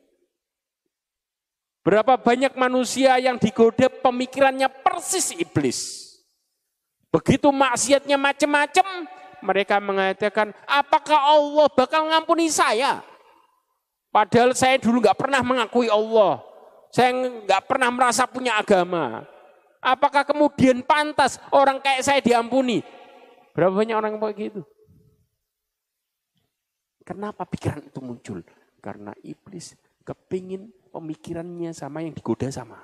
Berapa banyak manusia yang digoda pemikirannya persis iblis. Begitu maksiatnya macam-macam, mereka mengatakan, apakah Allah bakal ngampuni saya? Padahal saya dulu nggak pernah mengakui Allah. Saya nggak pernah merasa punya agama. Apakah kemudian pantas orang kayak saya diampuni? Berapa banyak orang yang begitu? Kenapa pikiran itu muncul? Karena iblis kepingin pemikirannya sama yang digoda sama.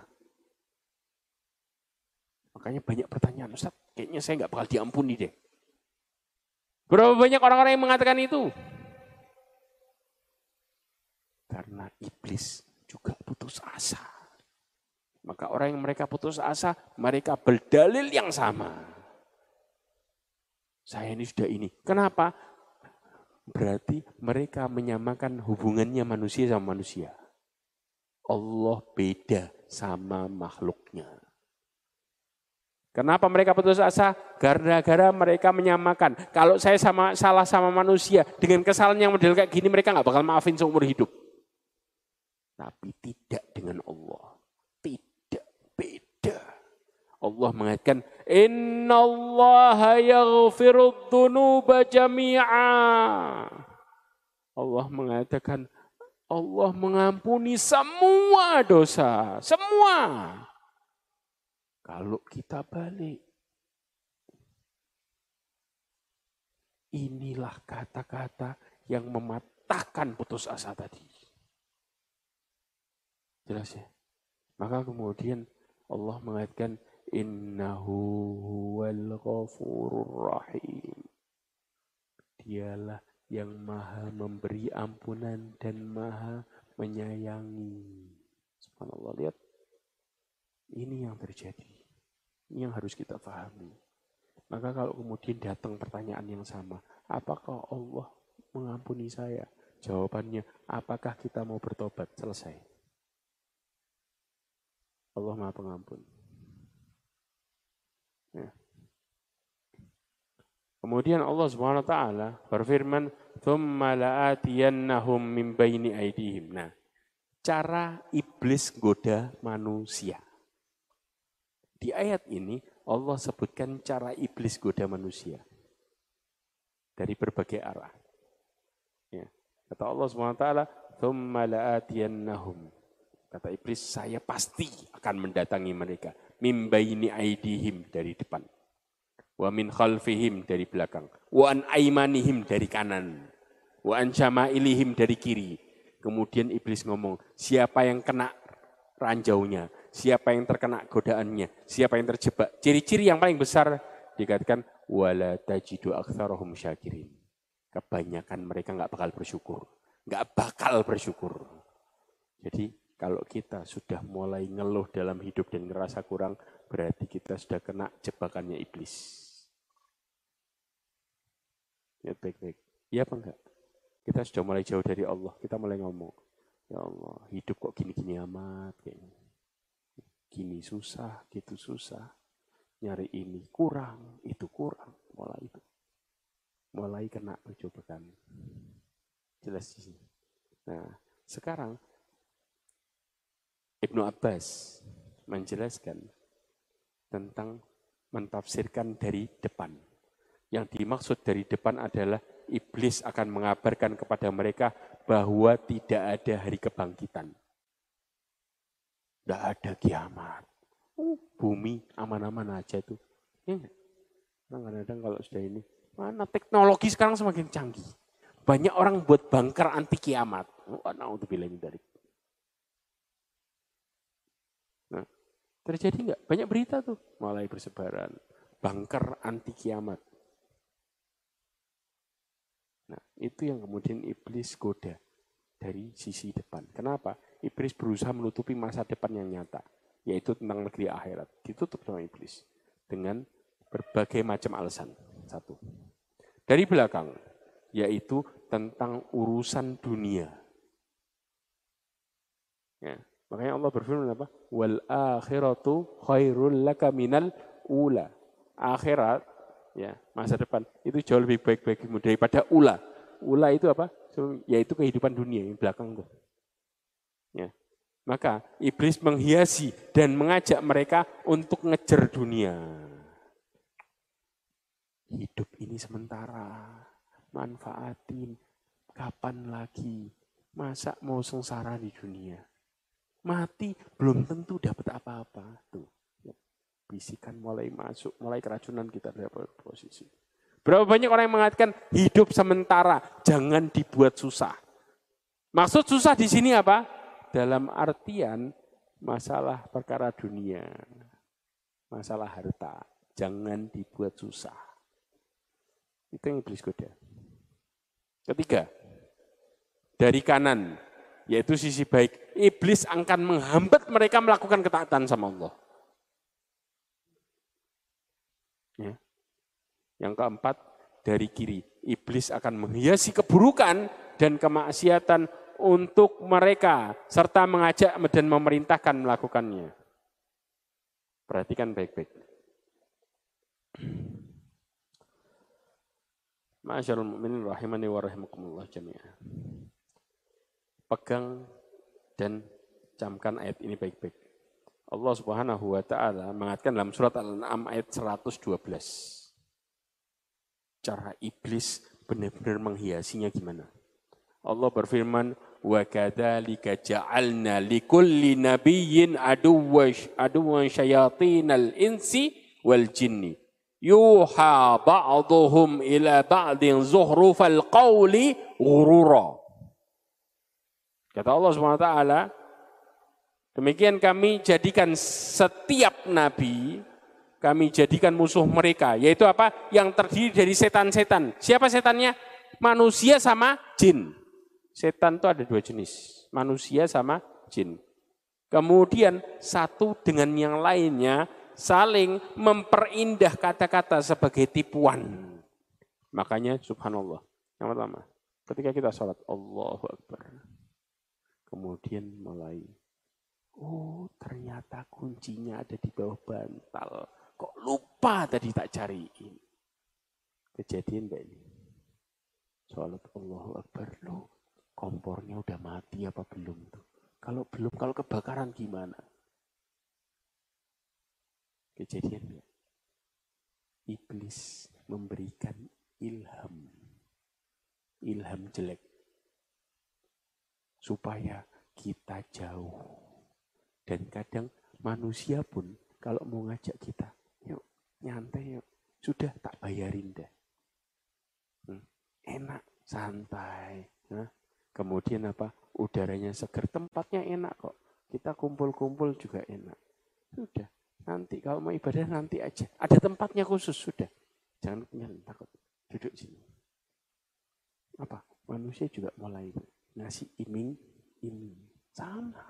Makanya banyak pertanyaan, Ustaz, kayaknya saya nggak bakal diampuni deh. Berapa banyak orang-orang yang mengatakan itu? Karena iblis juga putus asa. Maka orang yang mereka putus asa, mereka berdalil yang sama. Saya ini sudah ini. Kenapa? Berarti mereka menyamakan hubungannya manusia sama manusia. Allah beda sama makhluknya. Kenapa mereka putus asa? Gara-gara mereka menyamakan. Kalau saya sama salah sama manusia dengan kesalahan yang model kayak gini mereka nggak bakal maafin seumur hidup. Tapi tidak dengan Allah. Tidak beda. Allah mengatakan, Inna Allah yaghfirud jami'a. Allah mengatakan, Allah mengampuni semua dosa, semua. Kalau kita balik, inilah kata-kata yang mematahkan putus asa tadi. Jelas ya? Maka kemudian Allah mengatakan innahu huwal ghafurur rahim. Dialah yang maha memberi ampunan dan maha menyayangi. Subhanallah, lihat. Ini yang terjadi. Ini yang harus kita pahami. Maka kalau kemudian datang pertanyaan yang sama, apakah Allah mengampuni saya? Jawabannya, apakah kita mau bertobat? Selesai. Allah Maha Pengampun. Ya. Kemudian Allah Subhanahu wa taala berfirman, "Tsumma la'atiyannahum min baini aydihim." Nah, cara iblis goda manusia. Di ayat ini Allah sebutkan cara iblis goda manusia dari berbagai arah. Ya. Kata Allah SWT, ثُمَّ لَآتِيَنَّهُمْ Kata iblis, saya pasti akan mendatangi mereka. Min baini aidihim dari depan. Wa min khalfihim dari belakang. Wa an aimanihim dari kanan. Wa an syama'ilihim dari kiri. Kemudian iblis ngomong, siapa yang kena ranjaunya, siapa yang terkena godaannya, siapa yang terjebak. Ciri-ciri yang paling besar dikatakan wala tajidu aktsarahum syakirin. Kebanyakan mereka nggak bakal bersyukur, nggak bakal bersyukur. Jadi kalau kita sudah mulai ngeluh dalam hidup dan ngerasa kurang, berarti kita sudah kena jebakannya iblis. Ya baik-baik. Iya apa enggak? Kita sudah mulai jauh dari Allah, kita mulai ngomong, ya Allah, hidup kok gini-gini amat kayaknya. Gini susah, gitu susah nyari ini kurang, itu kurang, mulai itu. Mulai kena percobaan. Jelas di sini. Nah, sekarang Ibnu Abbas menjelaskan tentang mentafsirkan dari depan. Yang dimaksud dari depan adalah iblis akan mengabarkan kepada mereka bahwa tidak ada hari kebangkitan. Tidak ada kiamat bumi aman-aman aja itu. Ya Kadang-kadang kalau sudah ini, mana teknologi sekarang semakin canggih. Banyak orang buat bunker anti kiamat. Oh, untuk bilang dari. Nah, terjadi nggak? Banyak berita tuh mulai bersebaran. Bunker anti kiamat. Nah, itu yang kemudian iblis goda dari sisi depan. Kenapa? Iblis berusaha menutupi masa depan yang nyata yaitu tentang negeri akhirat. Ditutup sama iblis dengan berbagai macam alasan. Satu. Dari belakang, yaitu tentang urusan dunia. Ya, makanya Allah berfirman apa? Wal akhiratu khairul laka minal ula. Akhirat, ya masa depan itu jauh lebih baik bagimu daripada ula. Ula itu apa? Yaitu kehidupan dunia yang belakang tuh. Ya, maka iblis menghiasi dan mengajak mereka untuk ngejar dunia. Hidup ini sementara, manfaatin. Kapan lagi? Masa mau sengsara di dunia? Mati belum tentu dapat apa-apa. Tuh, ya. bisikan mulai masuk, mulai keracunan kita dapat posisi. Berapa banyak orang yang mengatakan hidup sementara, jangan dibuat susah. Maksud susah di sini apa? dalam artian masalah perkara dunia, masalah harta, jangan dibuat susah. Itu yang iblis goda. Ketiga, dari kanan, yaitu sisi baik, iblis akan menghambat mereka melakukan ketaatan sama Allah. Ya. Yang keempat, dari kiri, iblis akan menghiasi keburukan dan kemaksiatan untuk mereka serta mengajak dan memerintahkan melakukannya. Perhatikan baik-baik. Masyaallah mu'minin rahimani wa rahimakumullah. Pegang dan camkan ayat ini baik-baik. Allah Subhanahu wa taala mengatakan dalam surat Al-An'am ayat 112. Cara iblis benar-benar menghiasinya gimana? Allah berfirman, "Wa kadzalika ja'alna likulli nabiyyin aduwwan syayatinal insi wal jinni yuha ba'dhum ila ba'din zuhrufal qawli ghurura." Kata Allah SWT, demikian kami jadikan setiap nabi, kami jadikan musuh mereka. Yaitu apa? Yang terdiri dari setan-setan. Siapa setannya? Manusia sama jin. Setan itu ada dua jenis, manusia sama jin. Kemudian satu dengan yang lainnya saling memperindah kata-kata sebagai tipuan. Makanya subhanallah. Yang pertama, ketika kita sholat Allahu Akbar. Kemudian mulai Oh, ternyata kuncinya ada di bawah bantal. Kok lupa tadi tak cariin. Kejadian mbak ini. Sholat Allahu Akbar. Loh, kompornya udah mati apa belum tuh? Kalau belum, kalau kebakaran gimana? Kejadian ya. Iblis memberikan ilham. Ilham jelek. Supaya kita jauh. Dan kadang manusia pun kalau mau ngajak kita, yuk nyantai yuk. Sudah tak bayarin deh. Hmm, enak, santai. Nah, kemudian apa? Udaranya seger, tempatnya enak kok. Kita kumpul-kumpul juga enak. Sudah, nanti kalau mau ibadah nanti aja. Ada tempatnya khusus, sudah. Jangan punya takut. Duduk sini. Apa? Manusia juga mulai ngasih iming, iming. Sama.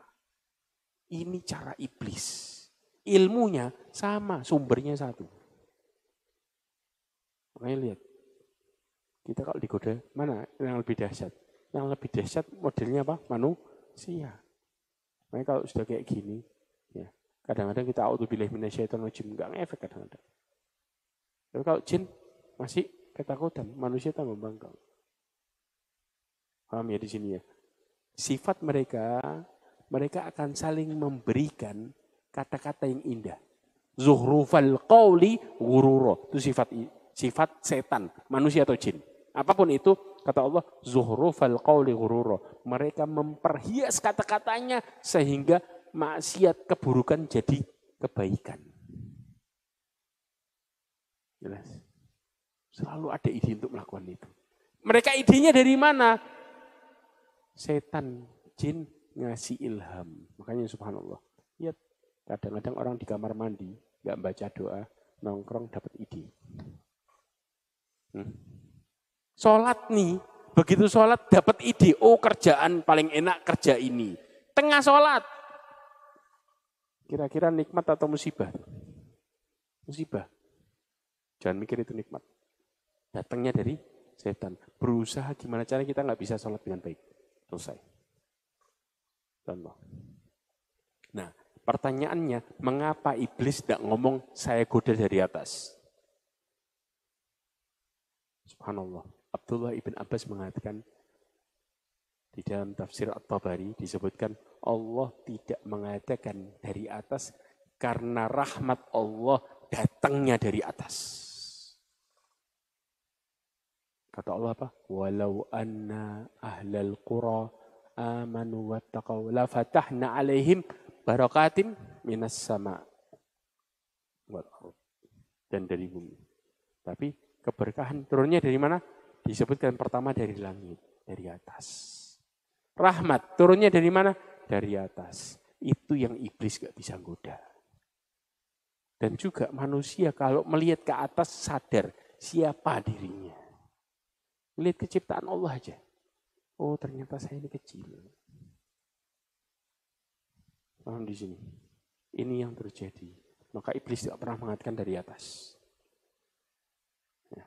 Ini cara iblis. Ilmunya sama, sumbernya satu. Makanya lihat. Kita kalau digoda, mana yang lebih dahsyat? Yang lebih dahsyat modelnya apa? Manusia. Makanya kalau sudah kayak gini, ya kadang-kadang kita auzubillah minasyaitonir rajim enggak ngefek kadang-kadang. Tapi kalau jin masih ketakutan, manusia tambah bangkang. Paham ya di sini ya? Sifat mereka mereka akan saling memberikan kata-kata yang indah. Zuhrufal qawli gururo. Itu sifat sifat setan, manusia atau jin. Apa pun itu, kata Allah, zuhrufal qawli gururo. Mereka memperhias kata-katanya sehingga maksiat keburukan jadi kebaikan. Jelas. Selalu ada ide untuk melakukan itu. Mereka idenya dari mana? Setan, jin, ngasih ilham. Makanya subhanallah. Ya, kadang-kadang orang di kamar mandi, nggak baca doa, nongkrong dapat ide. Hmm. Sholat nih, begitu sholat dapat ide, oh kerjaan paling enak kerja ini. Tengah sholat. Kira-kira nikmat atau musibah? Musibah. Jangan mikir itu nikmat. Datangnya dari setan. Berusaha gimana cara kita nggak bisa sholat dengan baik. Selesai. Contoh. Nah, pertanyaannya, mengapa iblis tidak ngomong saya goda dari atas? Subhanallah. Abdullah ibn Abbas mengatakan di dalam tafsir At-Tabari disebutkan Allah tidak mengatakan dari atas karena rahmat Allah datangnya dari atas. Kata Allah apa? Walau anna ahlal qura amanu wattaqau la fatahna alaihim barakatim minas sama wal dan dari bumi. Tapi keberkahan turunnya dari mana? Disebutkan pertama dari langit, dari atas. Rahmat turunnya dari mana? Dari atas. Itu yang iblis gak bisa goda. Dan juga manusia kalau melihat ke atas sadar siapa dirinya. Melihat keciptaan Allah aja. Oh ternyata saya ini kecil. Paham di sini? Ini yang terjadi. Maka iblis tidak pernah mengatakan dari atas. Ya.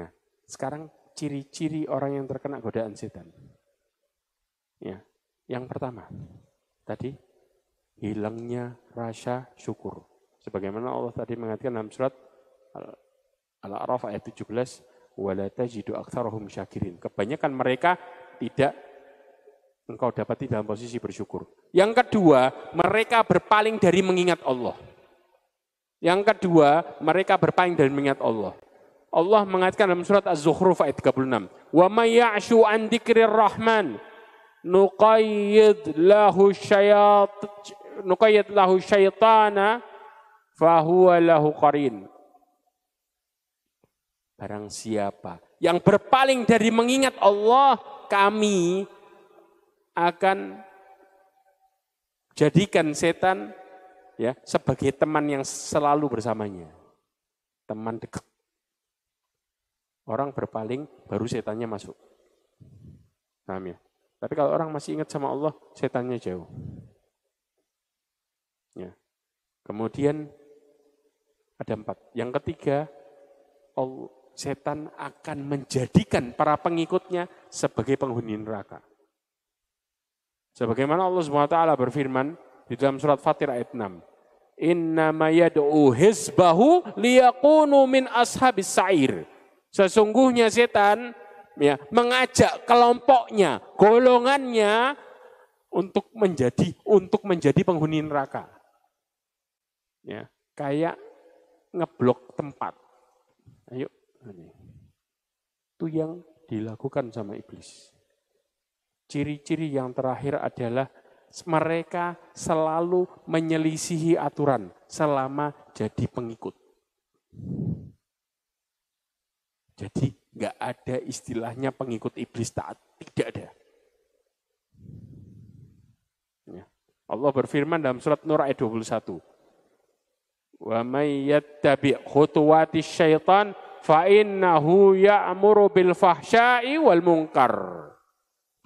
Nah, sekarang ciri-ciri orang yang terkena godaan setan. Ya, yang pertama, tadi hilangnya rasa syukur. Sebagaimana Allah tadi mengatakan dalam surat Al-A'raf ayat 17, wala tajidu aktsarahum syakirin. Kebanyakan mereka tidak engkau dapati dalam posisi bersyukur. Yang kedua, mereka berpaling dari mengingat Allah. Yang kedua, mereka berpaling dari mengingat Allah. Allah mengatakan dalam surat Az-Zukhruf ayat 36, "Wa may ya'shu an dzikrir rahman nuqayyid lahu syayat nuqayyid lahu syaitana fahuwa lahu qarin." Barang siapa yang berpaling dari mengingat Allah, kami akan jadikan setan ya sebagai teman yang selalu bersamanya. Teman dekat. Orang berpaling baru setannya masuk. Paham ya? Tapi kalau orang masih ingat sama Allah, setannya jauh. Ya. Kemudian ada empat. Yang ketiga, Allah, setan akan menjadikan para pengikutnya sebagai penghuni neraka. Sebagaimana Allah SWT berfirman Di dalam surat Fatir ayat 6. Innama yad'u hizbahu liyakunu min ashabis sa'ir. Sesungguhnya setan ya, mengajak kelompoknya, golongannya untuk menjadi untuk menjadi penghuni neraka. Ya, kayak ngeblok tempat. Ayo. Itu yang dilakukan sama iblis. Ciri-ciri yang terakhir adalah mereka selalu menyelisihi aturan selama jadi pengikut. Jadi nggak ada istilahnya pengikut iblis taat, tidak ada. Ya. Allah berfirman dalam surat Nur ayat 21. Wa may yattabi khutuwati syaitan fa innahu ya'muru bil fahsya'i wal munkar.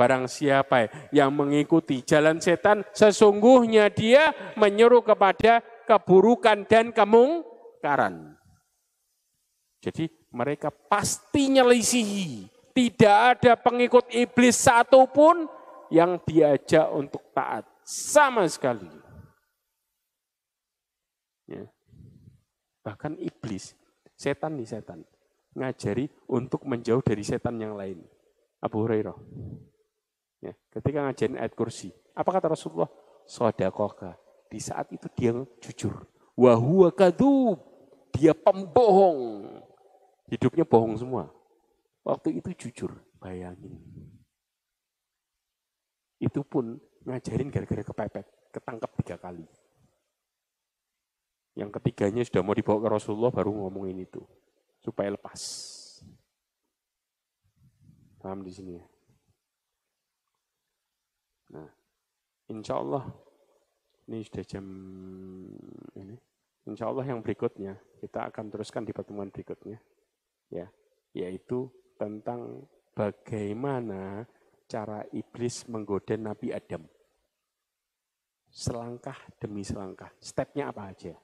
Barang siapa yang mengikuti jalan setan, sesungguhnya dia menyuruh kepada keburukan dan kemungkaran. Jadi mereka pasti nyelisihi. Tidak ada pengikut iblis satupun yang diajak untuk taat. Sama sekali. Ya. Bahkan iblis, setan nih setan, ngajari untuk menjauh dari setan yang lain. Abu Hurairah. Ya, ketika ngajarin ayat kursi, apa kata Rasulullah? Sodakoka. Di saat itu dia jujur. Wahuwa kadub. Dia pembohong. Hidupnya bohong semua. Waktu itu jujur. Bayangin. Itu pun ngajarin gara-gara kepepet. Ketangkep tiga kali. Yang ketiganya sudah mau dibawa ke Rasulullah baru ngomongin itu. Supaya lepas. Paham di sini ya? Nah, insya Allah ini sudah jam ini. Insya Allah yang berikutnya kita akan teruskan di pertemuan berikutnya, ya, yaitu tentang bagaimana cara iblis menggoda Nabi Adam. Selangkah demi selangkah, stepnya apa aja.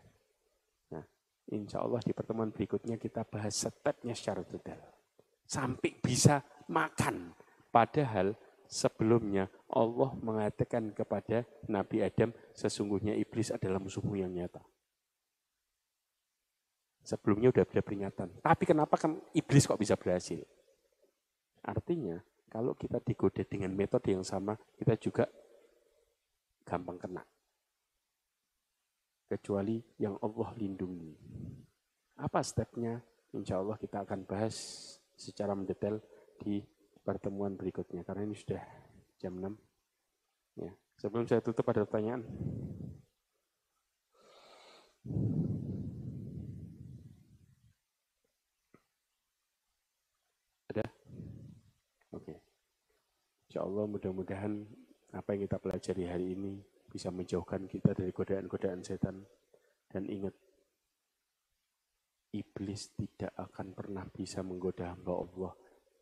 Insya Allah di pertemuan berikutnya kita bahas stepnya secara detail. Sampai bisa makan. Padahal sebelumnya Allah mengatakan kepada Nabi Adam, sesungguhnya iblis adalah musuhmu yang nyata. Sebelumnya sudah ada peringatan. Tapi kenapa kan iblis kok bisa berhasil? Artinya, kalau kita digoda dengan metode yang sama, kita juga gampang kena. Kecuali yang Allah lindungi. Apa stepnya? Insya Allah kita akan bahas secara mendetail di pertemuan berikutnya karena ini sudah jam 6. Ya. Sebelum saya tutup ada pertanyaan. Ada? Oke. Insya Allah mudah-mudahan apa yang kita pelajari hari ini bisa menjauhkan kita dari godaan-godaan setan. Dan ingat, iblis tidak akan pernah bisa menggoda hamba Allah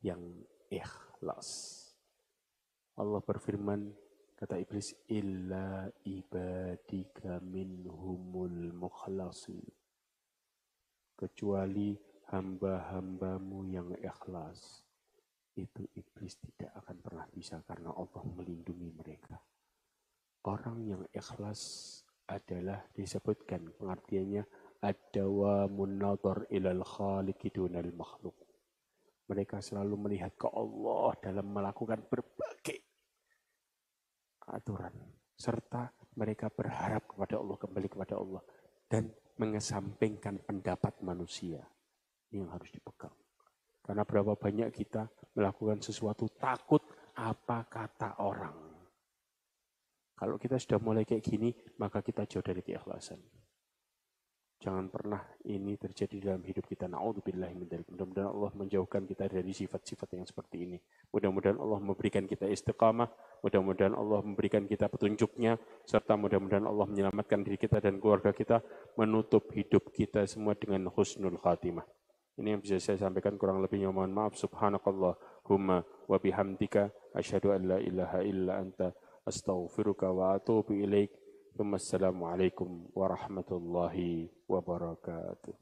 yang ikhlas. Allah berfirman, kata iblis, illa ibadika minhumul mukhlasin. Kecuali hamba-hambamu yang ikhlas. Itu iblis tidak akan pernah bisa karena Allah melindungi mereka. Orang yang ikhlas adalah disebutkan pengertiannya adawa munadhar ilal khaliqi dunal makhluk mereka selalu melihat ke Allah dalam melakukan berbagai aturan. Serta mereka berharap kepada Allah, kembali kepada Allah. Dan mengesampingkan pendapat manusia. Ini yang harus dipegang. Karena berapa banyak kita melakukan sesuatu takut apa kata orang. Kalau kita sudah mulai kayak gini, maka kita jauh dari keikhlasan. Jangan pernah ini terjadi dalam hidup kita. Mudah-mudahan Allah menjauhkan kita dari sifat-sifat yang seperti ini. Mudah-mudahan Allah memberikan kita istiqamah. Mudah-mudahan Allah memberikan kita petunjuknya. Serta mudah-mudahan Allah menyelamatkan diri kita dan keluarga kita. Menutup hidup kita semua dengan husnul khatimah. Ini yang bisa saya sampaikan kurang lebihnya mohon maaf. Subhanakallah wa bihamdika asyhadu an la ilaha illa anta أستغفرك وأتوب إليك ثم السلام عليكم ورحمة الله وبركاته.